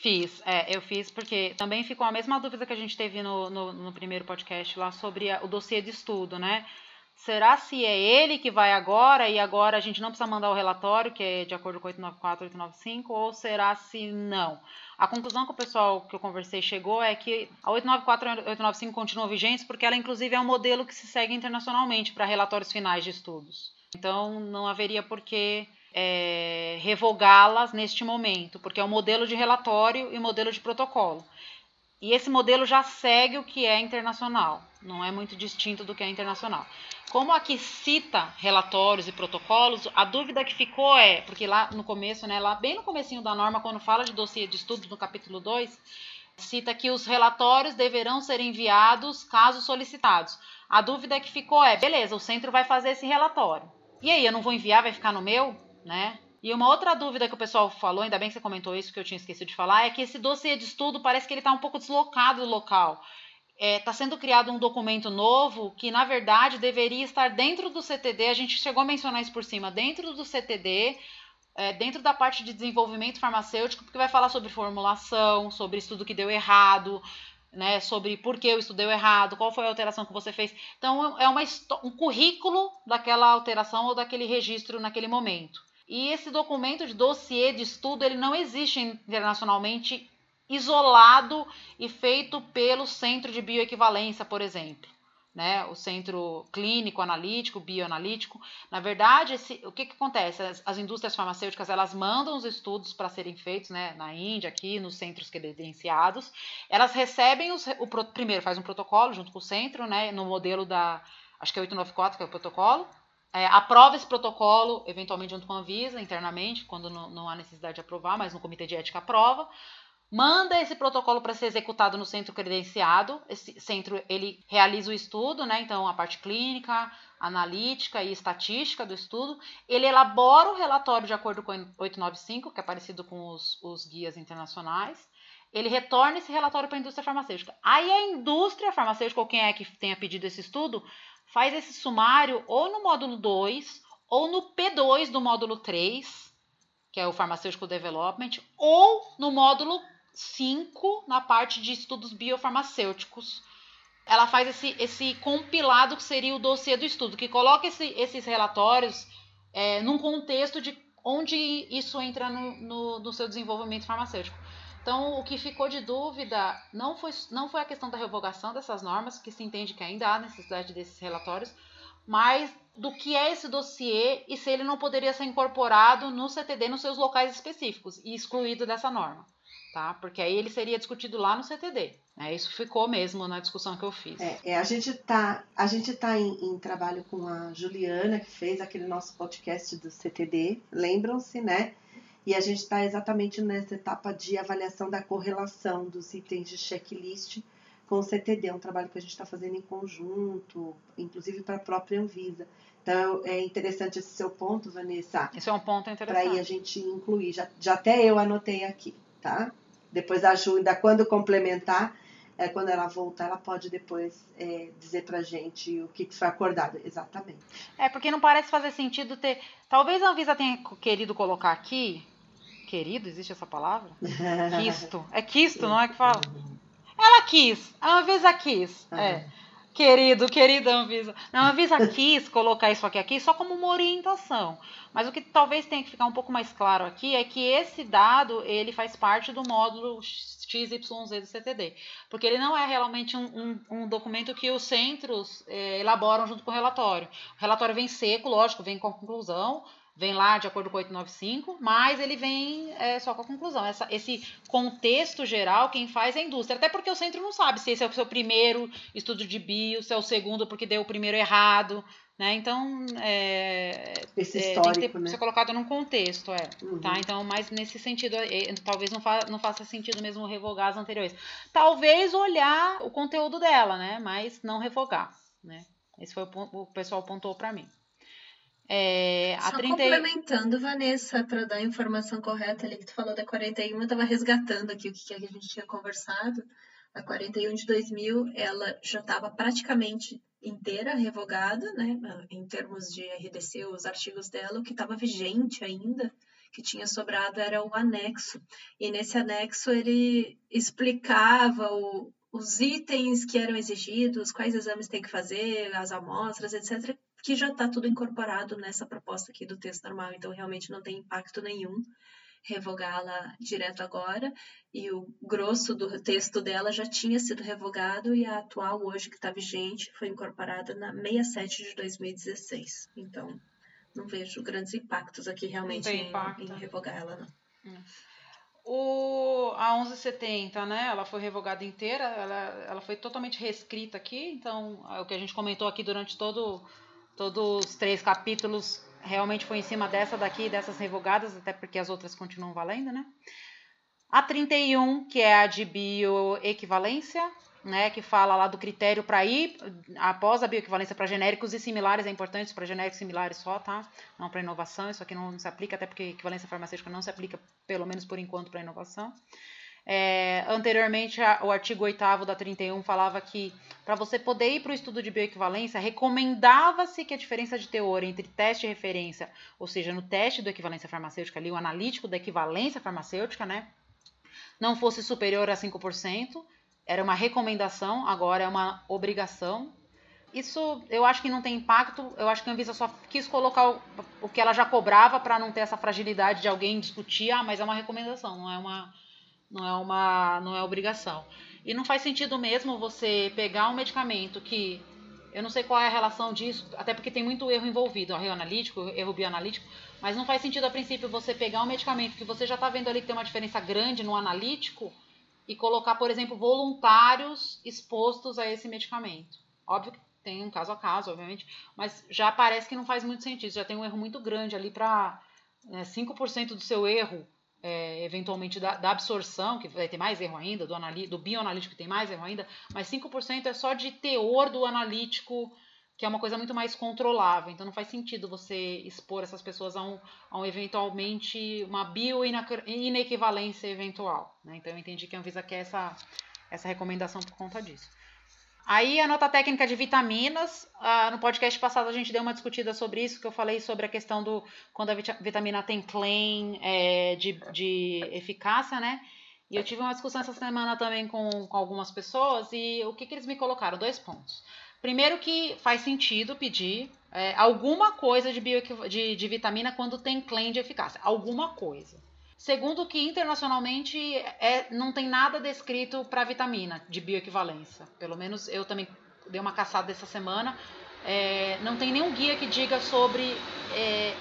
S2: Fiz, é, eu fiz porque também ficou a mesma dúvida que a gente teve no, no, no primeiro podcast lá sobre a, o dossiê de estudo, né? Será se é ele que vai agora e agora a gente não precisa mandar o relatório, que é de acordo com 894 e 895, ou será se não? A conclusão que o pessoal que eu conversei chegou é que a 894 e 895 continuam vigentes porque ela, inclusive, é um modelo que se segue internacionalmente para relatórios finais de estudos. Então, não haveria por que é, revogá-las neste momento, porque é um modelo de relatório e modelo de protocolo. E esse modelo já segue o que é internacional, não é muito distinto do que é internacional. Como aqui cita relatórios e protocolos, a dúvida que ficou é, porque lá no começo, né, lá bem no comecinho da norma, quando fala de dossiê de estudos no capítulo 2, cita que os relatórios deverão ser enviados caso solicitados. A dúvida que ficou é, beleza, o centro vai fazer esse relatório. E aí, eu não vou enviar, vai ficar no meu, né? E uma outra dúvida que o pessoal falou, ainda bem que você comentou isso, que eu tinha esquecido de falar, é que esse dossiê de estudo parece que ele está um pouco deslocado do local. Está é, tá sendo criado um documento novo que, na verdade, deveria estar dentro do CTD. A gente chegou a mencionar isso por cima, dentro do CTD, é, dentro da parte de desenvolvimento farmacêutico, porque vai falar sobre formulação, sobre estudo que deu errado, né, sobre por que o estudo deu errado, qual foi a alteração que você fez. Então, é uma, um currículo daquela alteração ou daquele registro naquele momento. E esse documento de dossiê de estudo, ele não existe internacionalmente isolado e feito pelo Centro de Bioequivalência, por exemplo. Né, o centro clínico, analítico, bioanalítico. Na verdade, esse, o que, que acontece? As, as, indústrias farmacêuticas elas mandam os estudos para serem feitos né, na Índia, aqui nos centros credenciados. Elas recebem os, o primeiro faz um protocolo junto com o centro, né, no modelo da acho que é 894 que é o protocolo. É, aprova esse protocolo, eventualmente junto com a Anvisa, internamente, quando não, não há necessidade de aprovar, mas no comitê de ética aprova manda esse protocolo para ser executado no centro credenciado. Esse centro ele realiza o estudo, né? Então a parte clínica, analítica e estatística do estudo. Ele elabora o relatório de acordo com o 895, que é parecido com os, os guias internacionais. Ele retorna esse relatório para a indústria farmacêutica. Aí a indústria farmacêutica, ou quem é que tenha pedido esse estudo, faz esse sumário ou no módulo 2 ou no P2 do módulo 3, que é o Pharmaceutical Development, ou no módulo 5 na parte de estudos biofarmacêuticos. Ela faz esse, esse compilado que seria o dossiê do estudo, que coloca esse, esses relatórios é, num contexto de onde isso entra no, no, no, seu desenvolvimento farmacêutico. Então, o que ficou de dúvida não foi, não foi a questão da revogação dessas normas, que se entende que ainda há necessidade desses relatórios, mas do que é esse dossiê e se ele não poderia ser incorporado no CTD nos seus locais específicos e excluído dessa norma tá? Porque aí ele seria discutido lá no CTD. Né? Isso ficou mesmo na discussão que eu fiz.
S3: É, é a gente tá, a gente tá em, em, trabalho com a Juliana, que fez aquele nosso podcast do CTD, lembram-se, né? E a gente está exatamente nessa etapa de avaliação da correlação dos itens de checklist com o CTD. É um trabalho que a gente está fazendo em conjunto, inclusive para a própria Anvisa. Então é interessante esse seu ponto, Vanessa.
S2: Isso é um ponto interessante.
S3: Para aí a gente incluir. Já, já até eu anotei aqui, tá? Depois a Ju, ainda quando complementar, é, quando ela voltar, ela pode depois é, dizer pra gente o que, foi acordado. Exatamente.
S2: É, porque não parece fazer sentido ter. Talvez a Anvisa tenha querido colocar aqui. Querido, existe essa palavra? Quisto. É quisto, não é que fala? Ela quis. A Anvisa quis. É. Querido, querida Anvisa. Não, a quis colocar isso aqui, aqui só como uma orientação. Mas o que talvez tenha que ficar um pouco mais claro aqui é que esse dado ele faz parte do módulo XYZ do CTD. Porque ele não é realmente um, um, um documento que os centros é, elaboram junto com o relatório. O relatório vem seco, lógico, vem com conclusão, vem lá de acordo com o 895, mas ele vem é, só com a conclusão. Essa, esse contexto geral, quem faz é a indústria. Até porque o centro não sabe se esse é o seu primeiro estudo de bio, se é o segundo porque deu o primeiro errado. Né? Então, é,
S3: Esse é, tem que ter,
S2: né? ser colocado num contexto, é. Uhum. Tá? Então, mas nesse sentido, é, talvez não, fa, não faça sentido mesmo revogar as anteriores. Talvez olhar o conteúdo dela, né? Mas não revogar, né? Esse foi o, o pessoal apontou para mim.
S1: É, Só 30... complementando, Vanessa, para dar a informação correta ali que tu falou da 41, eu estava resgatando aqui o que, que a gente tinha conversado. A 41 de 2000, ela já estava praticamente inteira revogada, né, em termos de RDC, os artigos dela, o que estava vigente ainda, que tinha sobrado era o anexo. E nesse anexo ele explicava o, os itens que eram exigidos, quais exames tem que fazer, as amostras, etc., que já está tudo incorporado nessa proposta aqui do texto normal, então realmente não tem impacto nenhum revogá-la direto agora, e o grosso do texto dela já tinha sido revogado e a atual hoje que está vigente foi incorporada na 67 de 2016. Então, não vejo grandes impactos aqui realmente em, em, revogar ela, não. Hum.
S2: O, a 1170, né, ela foi revogada inteira, ela, ela foi totalmente reescrita aqui, então é o que a gente comentou aqui durante todo, todos os três capítulos realmente foi em cima dessa daqui, dessas revogadas, até porque as outras continuam valendo, né? A 31, que é a de bioequivalência, né, que fala lá do critério para ir após a bioequivalência para genéricos e similares, é importante para genéricos similares só, tá? Não para inovação, isso aqui não se aplica, até porque equivalência farmacêutica não se aplica, pelo menos por enquanto, para inovação. É, anteriormente, a, o artigo 8 da 31 falava que para você poder ir para o estudo de bioequivalência, recomendava-se que a diferença de teor entre teste e referência, ou seja, no teste do equivalência farmacêutica, ali, o analítico da equivalência farmacêutica, né, não fosse superior a 5%. Era uma recomendação, agora é uma obrigação. Isso eu acho que não tem impacto. Eu acho que a Anvisa só quis colocar o, o que ela já cobrava para não ter essa fragilidade de alguém discutir, ah, mas é uma recomendação, não é uma não é uma não é obrigação. E não faz sentido mesmo você pegar um medicamento que eu não sei qual é a relação disso, até porque tem muito erro envolvido, erro analítico, erro bioanalítico, mas não faz sentido a princípio você pegar um medicamento que você já está vendo ali que tem uma diferença grande no analítico e colocar, por exemplo, voluntários expostos a esse medicamento. Óbvio que tem um caso a caso, obviamente, mas já parece que não faz muito sentido, já tem um erro muito grande ali para né, 5% do seu erro é, eventualmente da, da, absorção, que vai ter mais erro ainda, do, do bioanalítico que tem mais erro ainda, mas 5% é só de teor do analítico, que é uma coisa muito mais controlável. Então não faz sentido você expor essas pessoas a um, a um eventualmente uma bioinequivalência eventual. Né? Então eu entendi que a Anvisa quer essa, essa recomendação por conta disso. Aí a nota técnica de vitaminas, ah, no podcast passado a gente deu uma discutida sobre isso, que eu falei sobre a questão do quando a vitamina tem claim é, de, de eficácia, né? E eu tive uma discussão essa semana também com, com algumas pessoas e o que, que eles me colocaram? Dois pontos. Primeiro que faz sentido pedir é, alguma coisa de, bio, de, de vitamina quando tem claim de eficácia. Alguma coisa. Segundo que internacionalmente é, não tem nada descrito para vitamina de bioequivalência. Pelo menos eu também dei uma caçada essa semana. É, não tem nenhum guia que diga sobre é,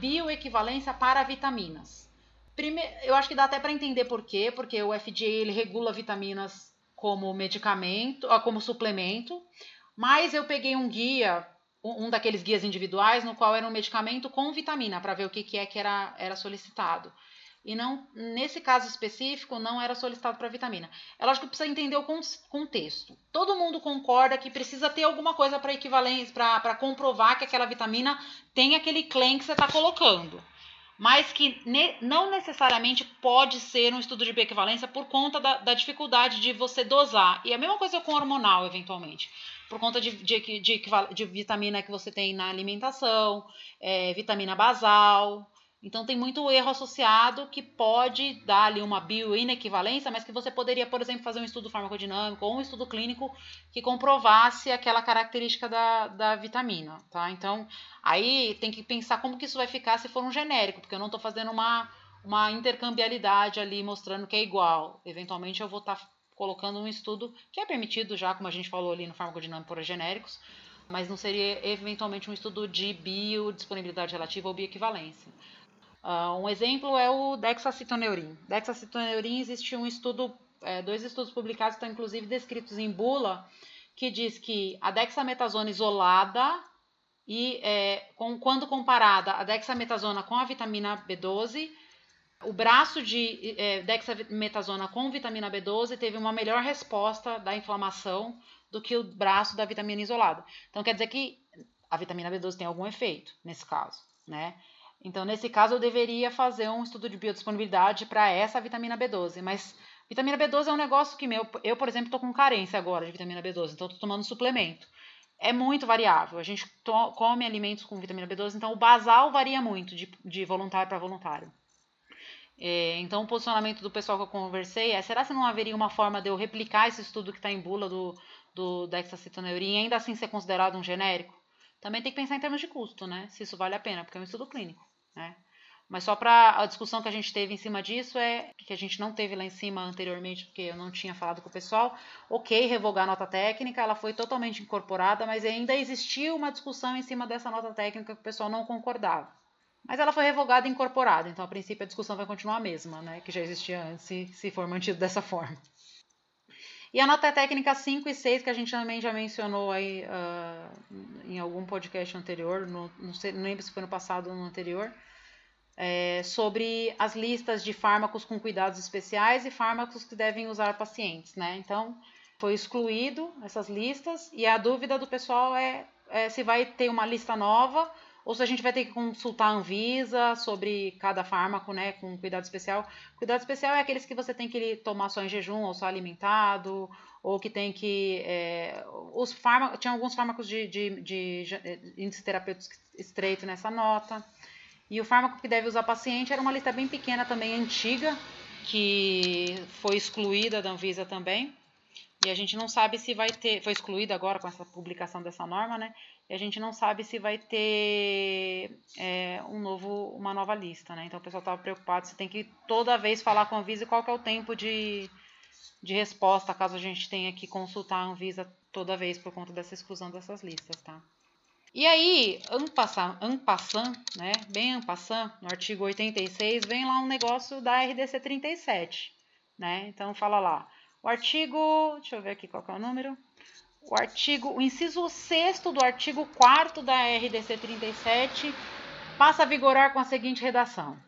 S2: bioequivalência para vitaminas. Primeiro, eu acho que dá até para entender por quê, porque o FDA ele regula vitaminas como medicamento, ah, como suplemento, mas eu peguei um guia, um daqueles guias individuais, no qual era um medicamento com vitamina, para ver o que, que é que era, era solicitado e não nesse caso específico não era solicitado para vitamina. É lógico que precisa entender o contexto. Todo mundo concorda que precisa ter alguma coisa para equivalência, para comprovar que aquela vitamina tem aquele claim que você está colocando. Mas que ne, não necessariamente pode ser um estudo de bioequivalência por conta da, da, dificuldade de você dosar. E a mesma coisa com hormonal, eventualmente. Por conta de, de, de, de vitamina que você tem na alimentação, é, vitamina basal, então tem muito erro associado que pode dar ali uma bioinequivalência, mas que você poderia, por exemplo, fazer um estudo farmacodinâmico ou um estudo clínico que comprovasse aquela característica da, da vitamina, tá? Então, aí tem que pensar como que isso vai ficar se for um genérico, porque eu não estou fazendo uma, uma intercambialidade ali mostrando que é igual. Eventualmente eu vou estar tá colocando um estudo que é permitido já, como a gente falou ali no farmacodinâmico por genéricos, mas não seria eventualmente um estudo de biodisponibilidade relativa ou bioequivalência. Uh, um exemplo é o dexacitoneurin. Dexacitoneurin existe um estudo, é, dois estudos publicados estão inclusive descritos em bula, que diz que a dexametasona isolada e é, com, quando comparada a dexametasona com a vitamina B12, o braço de é, dexametasona com vitamina B12 teve uma melhor resposta da inflamação do que o braço da vitamina isolada. Então quer dizer que a vitamina B12 tem algum efeito nesse caso, né? Então, nesse caso, eu deveria fazer um estudo de biodisponibilidade para essa vitamina B12, mas Vitamina B12 é um negócio que meu, eu, por exemplo, tô com carência agora de vitamina B12, então tô tomando suplemento. É muito variável. A gente come alimentos com vitamina B12, então o basal varia muito de, de voluntário para voluntário. É, então, o posicionamento do pessoal que eu conversei é: será que não haveria uma forma de eu replicar esse estudo que está em bula do, do dexacetoneurin e ainda assim ser considerado um genérico? Também tem que pensar em termos de custo, né? Se isso vale a pena, porque é um estudo clínico, né? Mas só para a discussão que a gente teve em cima disso é que a gente não teve lá em cima anteriormente, porque eu não tinha falado com o pessoal. Ok, revogar a nota técnica, ela foi totalmente incorporada, mas ainda existia uma discussão em cima dessa nota técnica que o pessoal não concordava. Mas ela foi revogada e incorporada, então a princípio a discussão vai continuar a mesma, né? Que já existia antes, se, se for mantido dessa forma. E a nota técnica 5 e 6, que a gente também já mencionou aí uh, em algum podcast anterior, no, não, sei, não lembro se foi no passado ou no anterior, é, sobre as listas de fármacos com cuidados especiais e fármacos que devem usar pacientes, né? Então, foi excluído essas listas e a dúvida do pessoal é, é se vai ter uma lista nova ou se a gente vai ter que consultar a Anvisa sobre cada fármaco, né, com cuidado especial. Cuidado especial é aqueles que você tem que tomar só em jejum ou só alimentado, ou que tem que. É, os fármacos, tinha alguns fármacos de, de, de, de índice terapêutico estreito nessa nota. E o fármaco que deve usar paciente era uma lista bem pequena também, antiga, que foi excluída da Anvisa também. E a gente não sabe se vai ter. Foi excluída agora com essa publicação dessa norma, né? E a gente não sabe se vai ter é, um novo, uma nova lista, né? Então o pessoal estava preocupado. Você tem que toda vez falar com a Anvisa qual que é o tempo de, de resposta, caso a gente tenha que consultar a Anvisa toda vez por conta dessa exclusão dessas listas, tá? E aí, Ampassant, né, bem Ampassant, no artigo 86, vem lá um negócio da RDC 37, né? Então fala lá, o artigo, deixa eu ver aqui qual é o número. O artigo, o inciso 6 do artigo 4 da RDC 37 passa a vigorar com a seguinte redação.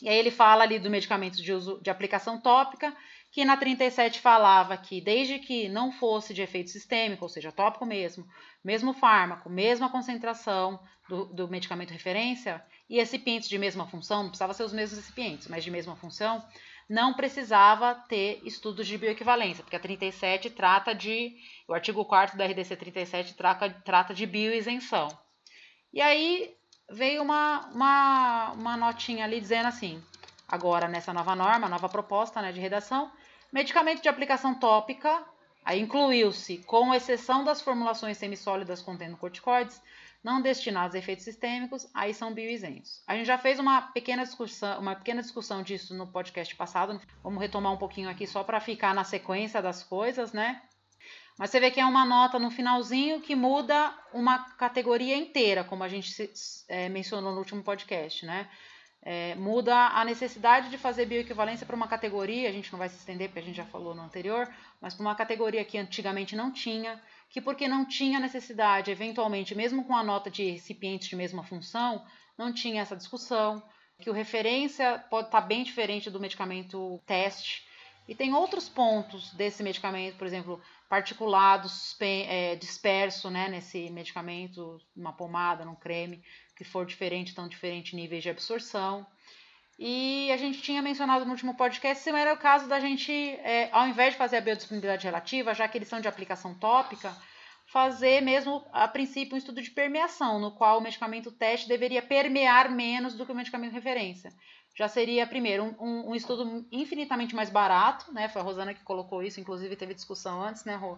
S2: E aí ele fala ali do medicamento de uso de aplicação tópica que na 37 falava que desde que não fosse de efeito sistêmico, ou seja, tópico mesmo, mesmo fármaco, mesma concentração do, do medicamento referência e recipientes de mesma função, não precisava ser os mesmos recipientes, mas de mesma função, não precisava ter estudos de bioequivalência, porque a 37 trata de, o artigo 4 da RDC 37 trata, trata de bioisenção. E aí veio uma, uma, uma notinha ali dizendo assim, agora nessa nova norma, nova proposta né, de redação, Medicamento de aplicação tópica, aí incluiu-se, com exceção das formulações semissólidas contendo corticoides, não destinados a efeitos sistêmicos, aí são bioisentos. A gente já fez uma pequena discussão, uma pequena discussão disso no podcast passado. Vamos retomar um pouquinho aqui só para ficar na sequência das coisas, né? Mas você vê que é uma nota no finalzinho que muda uma categoria inteira, como a gente é, mencionou no último podcast, né? É, muda a necessidade de fazer bioequivalência para uma categoria, a gente não vai se estender porque a gente já falou no anterior, mas para uma categoria que antigamente não tinha, que porque não tinha necessidade, eventualmente, mesmo com a nota de recipientes de mesma função, não tinha essa discussão, que o referência pode estar tá bem diferente do medicamento teste. E tem outros pontos desse medicamento, por exemplo, particulado, é, disperso né, nesse medicamento, uma pomada, num creme, que for diferente, tão diferente níveis de absorção. E a gente tinha mencionado no último podcast se era o caso da gente, é, ao invés de fazer a biodisponibilidade relativa, já que eles são de aplicação tópica, fazer mesmo, a princípio, um estudo de permeação, no qual o medicamento teste deveria permear menos do que o medicamento referência. Já seria, primeiro, um, um, estudo infinitamente mais barato, né? Foi a Rosana que colocou isso, inclusive teve discussão antes, né, Rô?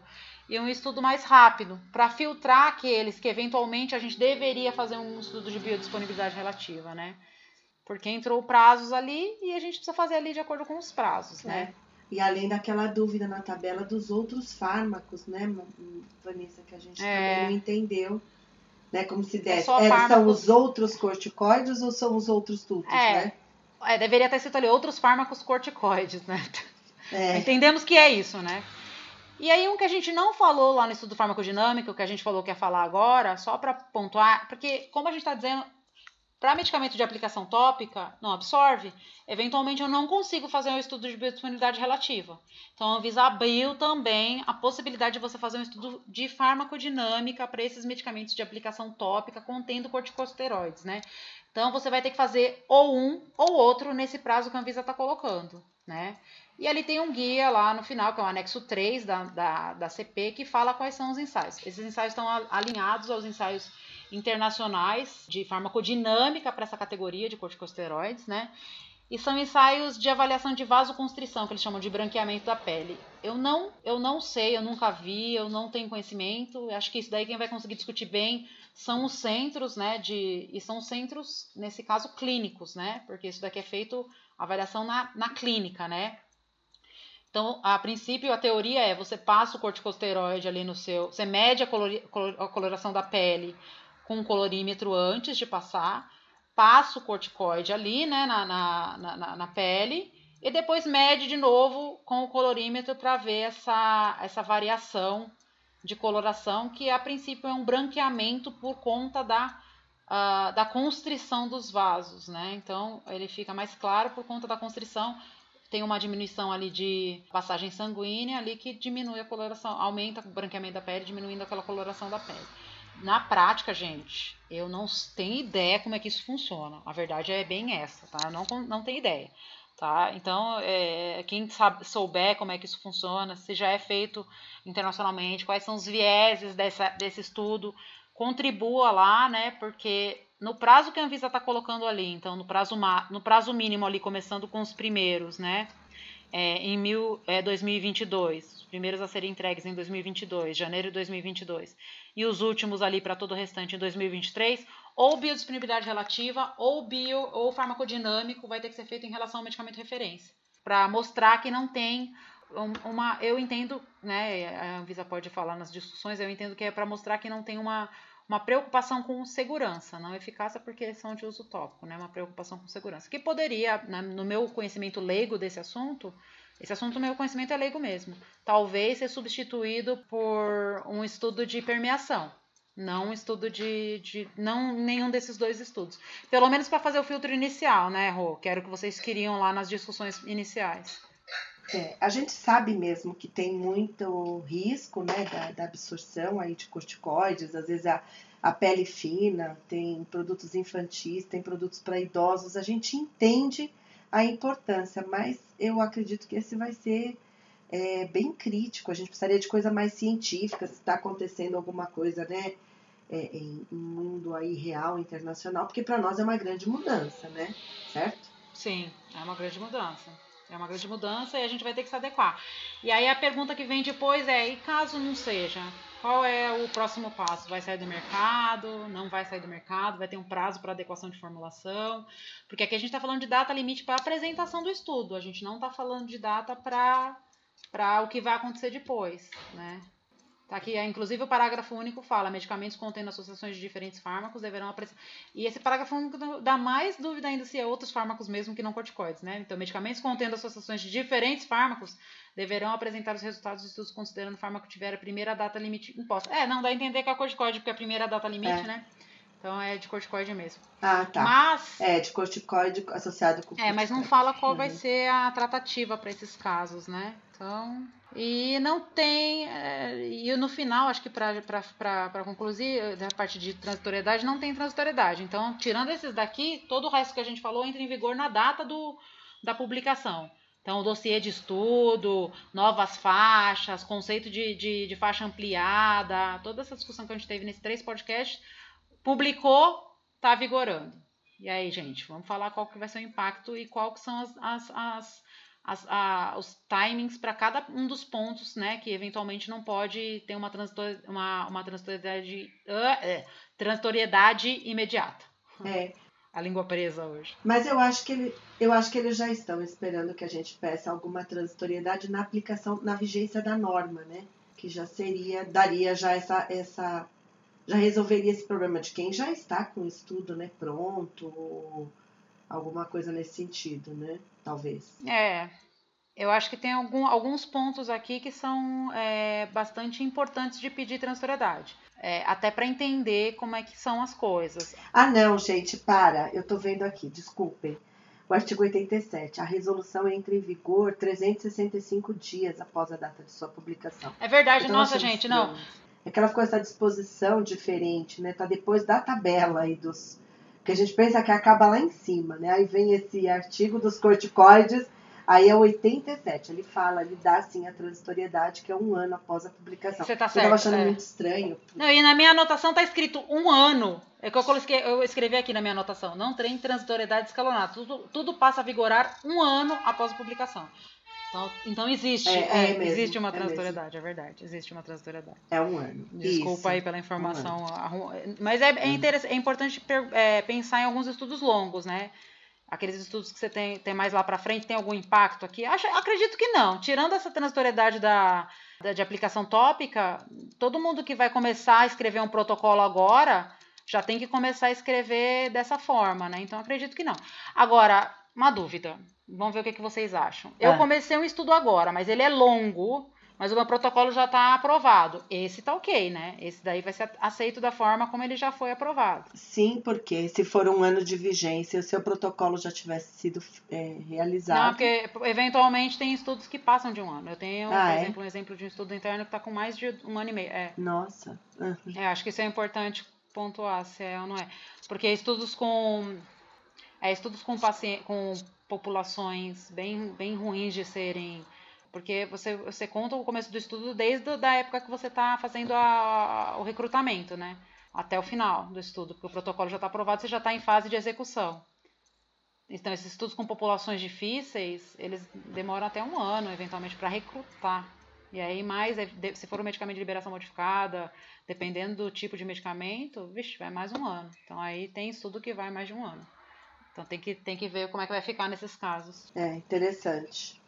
S2: e um estudo mais rápido, para filtrar aqueles que eventualmente a gente deveria fazer um estudo de biodisponibilidade relativa, né? Porque entrou prazos ali e a gente precisa fazer ali de acordo com os prazos, né?
S3: É. E além daquela dúvida na tabela dos outros fármacos, né, Vanessa, que a gente é. também não entendeu, né? Como se desse. É, fármacos... São os outros corticoides ou são os outros tudo, é. né?
S2: É, deveria ter sido ali outros fármacos corticoides, né? É. Entendemos que é isso, né? E aí, um que a gente não falou lá no estudo farmacodinâmico, que a gente falou que ia falar agora, só para pontuar, porque, como a gente está dizendo, para medicamento de aplicação tópica, não absorve, eventualmente eu não consigo fazer um estudo de biodisponibilidade relativa. Então, a Anvisa abriu também a possibilidade de você fazer um estudo de farmacodinâmica para esses medicamentos de aplicação tópica contendo corticosteroides, né? Então, você vai ter que fazer ou um ou outro nesse prazo que a Anvisa está colocando. né? E ali tem um guia lá no final, que é o anexo 3 da, da, da CP, que fala quais são os ensaios. Esses ensaios estão alinhados aos ensaios internacionais de farmacodinâmica para essa categoria de corticosteroides, né? E são ensaios de avaliação de vasoconstrição, que eles chamam de branqueamento da pele. Eu não, eu não sei, eu nunca vi, eu não tenho conhecimento. Acho que isso daí quem vai conseguir discutir bem são os centros, né? De, e são centros, nesse caso, clínicos, né? Porque isso daqui é feito avaliação na, na clínica, né? Então, a princípio, a teoria é você passa o corticosteroide ali no seu. Você mede a, colori, a coloração da pele com um colorímetro antes de passar passa o corticoide ali, né, na, na, na, na pele, e depois mede de novo com o colorímetro para ver essa, essa variação de coloração, que a princípio é um branqueamento por conta da, uh, da constrição dos vasos, né? Então ele fica mais claro por conta da constrição. Tem uma diminuição ali de passagem sanguínea ali que diminui a coloração, aumenta o branqueamento da pele, diminuindo aquela coloração da pele. Na prática, gente, eu não tenho ideia como é que isso funciona. A verdade é bem essa, tá? Eu não, não tenho ideia. Tá? Então, é, quem sabe, souber como é que isso funciona, se já é feito internacionalmente, quais são os vieses dessa, desse estudo, contribua lá, né? Porque no prazo que a Anvisa está colocando ali, então no prazo, no prazo mínimo ali, começando com os primeiros, né? É, em mil, é, 2022, os primeiros a serem entregues em 2022, janeiro de 2022, e os últimos ali para todo o restante em 2023, ou biodisponibilidade relativa, ou bio ou farmacodinâmico vai ter que ser feito em relação ao medicamento referência, para mostrar que não tem uma, eu entendo, né, a Anvisa pode falar nas discussões, eu entendo que é para mostrar que não tem uma uma preocupação com segurança, não eficácia porque são de uso tópico, né? Uma preocupação com segurança. Que poderia, no meu conhecimento leigo desse assunto, esse assunto, meu conhecimento é leigo mesmo, talvez ser substituído por um estudo de permeação. Não um estudo de, de. Não nenhum desses dois estudos. Pelo menos para fazer o filtro inicial, né, Rô? Que era o que vocês queriam lá nas discussões iniciais.
S3: É, a gente sabe mesmo que tem muito risco né, da, da absorção aí de corticoides, às vezes a, a pele fina, tem produtos infantis, tem produtos para idosos, a gente entende a importância, mas eu acredito que esse vai ser é, bem crítico, a gente precisaria de coisa mais científica, se está acontecendo alguma coisa, né? É, em um mundo aí real, internacional, porque para nós é uma grande mudança, né? Certo?
S2: Sim, é uma grande mudança. É uma grande mudança e a gente vai ter que se adequar. E aí a pergunta que vem depois é: e caso não seja? Qual é o próximo passo? Vai sair do mercado? Não vai sair do mercado? Vai ter um prazo para adequação de formulação? Porque aqui a gente está falando de data limite para apresentação do estudo. A gente não está falando de data para o que vai acontecer depois, né? Tá aqui, é, inclusive o parágrafo único fala: medicamentos contendo associações de diferentes fármacos deverão aparecer. E esse parágrafo único dá mais dúvida ainda se é outros fármacos mesmo que não corticoides, né? Então, medicamentos contendo associações de diferentes fármacos deverão apresentar os resultados dos estudos considerando o fármaco tiver a primeira data limite imposta. É, não dá a entender que é corticoide, porque é a primeira data limite, é. né? Então é de corticoide mesmo.
S3: Ah, tá.
S2: Mas.
S3: É, de corticoide associado com.
S2: É, mas não fala qual uhum. vai ser a tratativa para esses casos, né? Então. E não tem. É, e no final, acho que para concluir, da parte de transitoriedade, não tem transitoriedade. Então, tirando esses daqui, todo o resto que a gente falou entra em vigor na data do, da publicação. Então, o dossiê de estudo, novas faixas, conceito de, de, de faixa ampliada, toda essa discussão que a gente teve nesses três podcasts, publicou, está vigorando. E aí, gente, vamos falar qual que vai ser o impacto e qual que são as, as, as as, a, os timings para cada um dos pontos, né, que eventualmente não pode ter uma, transitor, uma, uma transitoriedade, uh, é, transitoriedade imediata.
S3: É.
S2: A língua presa hoje.
S3: Mas eu acho que ele, eu acho que eles já estão esperando que a gente peça alguma transitoriedade na aplicação, na vigência da norma, né? Que já seria, daria já essa, essa já resolveria esse problema de quem já está com o estudo, né, pronto, ou alguma coisa nesse sentido, né? talvez.
S2: É. Eu acho que tem algum, alguns pontos aqui que são é, bastante importantes de pedir transitoriedade. É, até para entender como é que são as coisas.
S3: Ah, não, gente, para. Eu estou vendo aqui, desculpem. O artigo 87. A resolução entra em vigor 365 dias após a data de sua publicação.
S2: É verdade, nossa, gente, não.
S3: É que ela ficou essa disposição diferente, né? Tá depois da tabela aí dos, que a gente pensa que acaba lá em cima, né? Aí vem esse artigo dos corticoides, Aí é 87, ele fala, ele dá assim a transitoriedade, que é um ano após a publicação.
S2: Você tá
S3: Eu
S2: certo.
S3: tava achando
S2: é.
S3: muito estranho.
S2: Não, e na minha anotação tá escrito um ano. É que eu, coloquei, eu escrevi aqui na minha anotação. Não tem transitoriedade escalonada. Tudo, tudo passa a vigorar um ano após a publicação. Então, existe.
S3: É,
S2: é,
S3: é mesmo,
S2: existe uma
S3: é
S2: transitoriedade, é, verdade. Existe uma transitoriedade.
S3: É um ano.
S2: Desculpa
S3: Isso.
S2: aí pela informação. arru- Mas é, é, interess- é importante é, pensar em alguns estudos longos, né? Aqueles estudos que você tem, tem mais lá pra frente, tem algum impacto aqui? Acho, acredito que não. Tirando essa transitoriedade da, da- de aplicação tópica, todo mundo que vai começar a escrever um protocolo agora já tem que começar a escrever dessa forma, né? Então acredito que não. Agora, uma dúvida. Vamos ver o que, que vocês acham. Eu
S3: Ah.
S2: comecei um estudo agora, mas ele é longo, mas o meu protocolo já está aprovado. Esse tá ok, né? Esse daí vai ser aceito da forma como ele já foi aprovado.
S3: Sim, porque se for um ano de vigência, o seu protocolo já tivesse sido é, realizado.
S2: Não, porque eventualmente tem estudos que passam de um ano. Eu tenho,
S3: Ah,
S2: por
S3: é?
S2: exemplo, um exemplo de um estudo interno que está com mais de um ano e meio. É,
S3: Nossa. Ah,
S2: é, acho que isso é importante pontuar se é ou não é. Porque estudos com. É, estudos com, paciente, com populações bem, bem ruins de serem. Porque você, você conta o começo do estudo desde a época que você está fazendo a- o recrutamento, né? Até o final do estudo, porque o protocolo já está aprovado, você já está em fase de execução. Então, esses estudos com populações difíceis, eles demoram até um ano, eventualmente, para recrutar. E aí, mais, é, se for um medicamento de liberação modificada, dependendo do tipo de medicamento, vixe, vai mais um ano. Então, aí tem estudo que vai mais de um ano. Então, tem que, tem que ver como é que vai ficar nesses casos.
S3: é, interessante.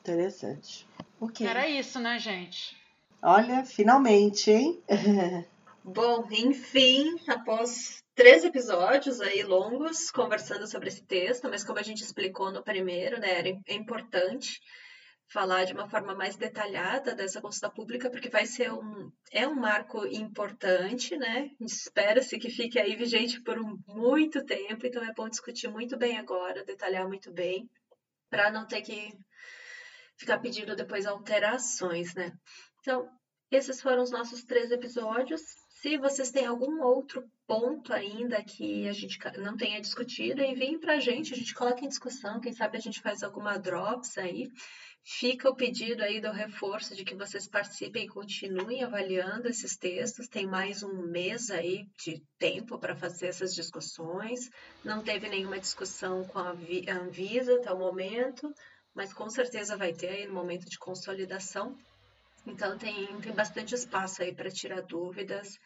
S3: Interessante. Ok.
S2: Era isso, né, gente?
S3: Olha, finalmente, hein?
S1: Bom, enfim, após três episódios aí longos conversando sobre esse texto, mas como a gente explicou no primeiro, né, é importante falar de uma forma mais detalhada dessa consulta pública, porque vai ser um, é um marco importante, né? Espera-se que fique aí vigente por um- muito tempo, então é bom discutir muito bem agora, detalhar muito bem, para não ter que ficar pedindo depois alterações, né? Então, esses foram os nossos três episódios. Se vocês têm algum outro ponto ainda que a gente não tenha discutido, enviem pra gente, a gente coloca em discussão, quem sabe a gente faz alguma drops aí. Fica o pedido aí do reforço de que vocês participem e continuem avaliando esses textos. Tem mais um mês aí de tempo para fazer essas discussões. Não teve nenhuma discussão com a Vi- a Anvisa até o momento, mas com certeza vai ter aí no momento de consolidação. Então tem, tem bastante espaço aí para tirar dúvidas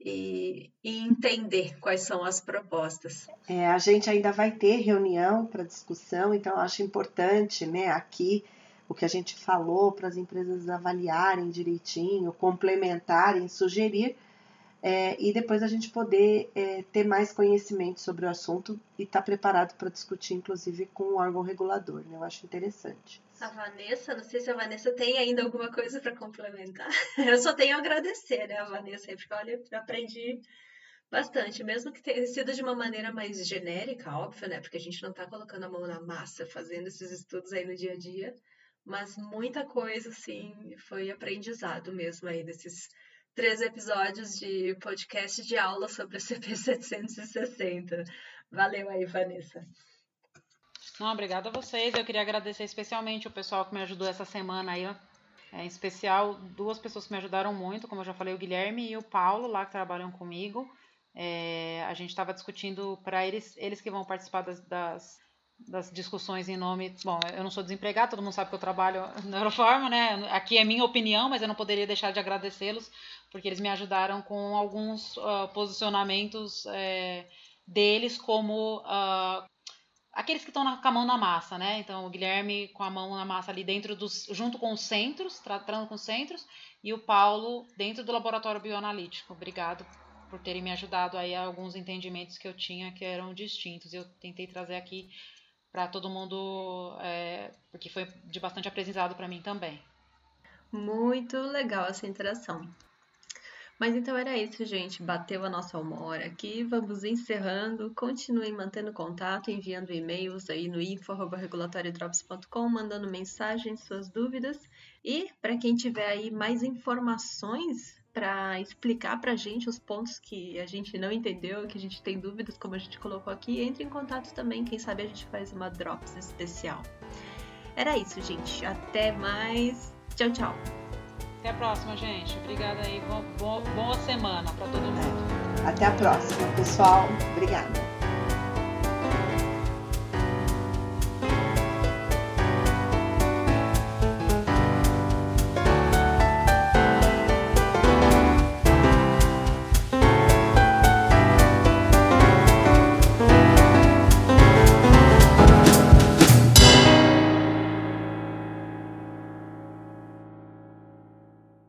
S1: e, e entender quais são as propostas.
S3: É, a gente ainda vai ter reunião para discussão, então acho importante, né, aqui o que a gente falou para as empresas avaliarem direitinho, complementarem, sugerir, é, e depois a gente poder é, ter mais conhecimento sobre o assunto e estar preparado para discutir, inclusive, com o órgão regulador. Né? Eu acho interessante.
S1: A Vanessa, não sei se a Vanessa tem ainda alguma coisa para complementar. Eu só tenho a agradecer, né, a Vanessa, porque olha, aprendi bastante, mesmo que tenha sido de uma maneira mais genérica, óbvio, né, porque a gente não está colocando a mão na massa fazendo esses estudos aí no dia a dia, mas muita coisa, assim, foi aprendizado mesmo aí desses três episódios de podcast de aula sobre a CP 760. Valeu aí, Vanessa.
S2: Não, obrigada a vocês. Eu queria agradecer especialmente o pessoal que me ajudou essa semana aí. ó. É, em especial, duas pessoas que me ajudaram muito, como eu já falei, o Guilherme e o Paulo, lá que trabalham comigo. É, a gente estava discutindo para eles, eles que vão participar das, das, das discussões em nome. Bom, eu não sou desempregado, todo mundo sabe que eu trabalho na Euroforma, né? Aqui é minha opinião, mas eu não poderia deixar de agradecê-los, porque eles me ajudaram com alguns ah, posicionamentos é, deles como ah, aqueles que estão com a mão na massa, né? Então, o Guilherme com a mão na massa ali dentro dos, junto com os centros, tratando com os centros, e o Paulo dentro do laboratório bioanalítico. Obrigado por terem me ajudado aí a alguns entendimentos que eu tinha que eram distintos. Eu tentei trazer aqui para todo mundo, é, porque foi de bastante aprendizado para mim também.
S1: Muito legal essa interação. Mas então era isso, gente. Bateu a nossa uma hora aqui. Vamos encerrando. Continuem mantendo contato, enviando e-mails aí no info.regulatoriodrops.com, mandando mensagens, suas dúvidas. E para quem tiver aí mais informações para explicar para a gente os pontos que a gente não entendeu, que a gente tem dúvidas, como a gente colocou aqui, entre em contato também. Quem sabe a gente faz uma Drops especial. Era isso, gente. Até mais. Tchau, tchau.
S2: Até a próxima, gente. Obrigada aí. Boa, boa semana para todo mundo.
S3: Até a próxima, pessoal. Obrigada.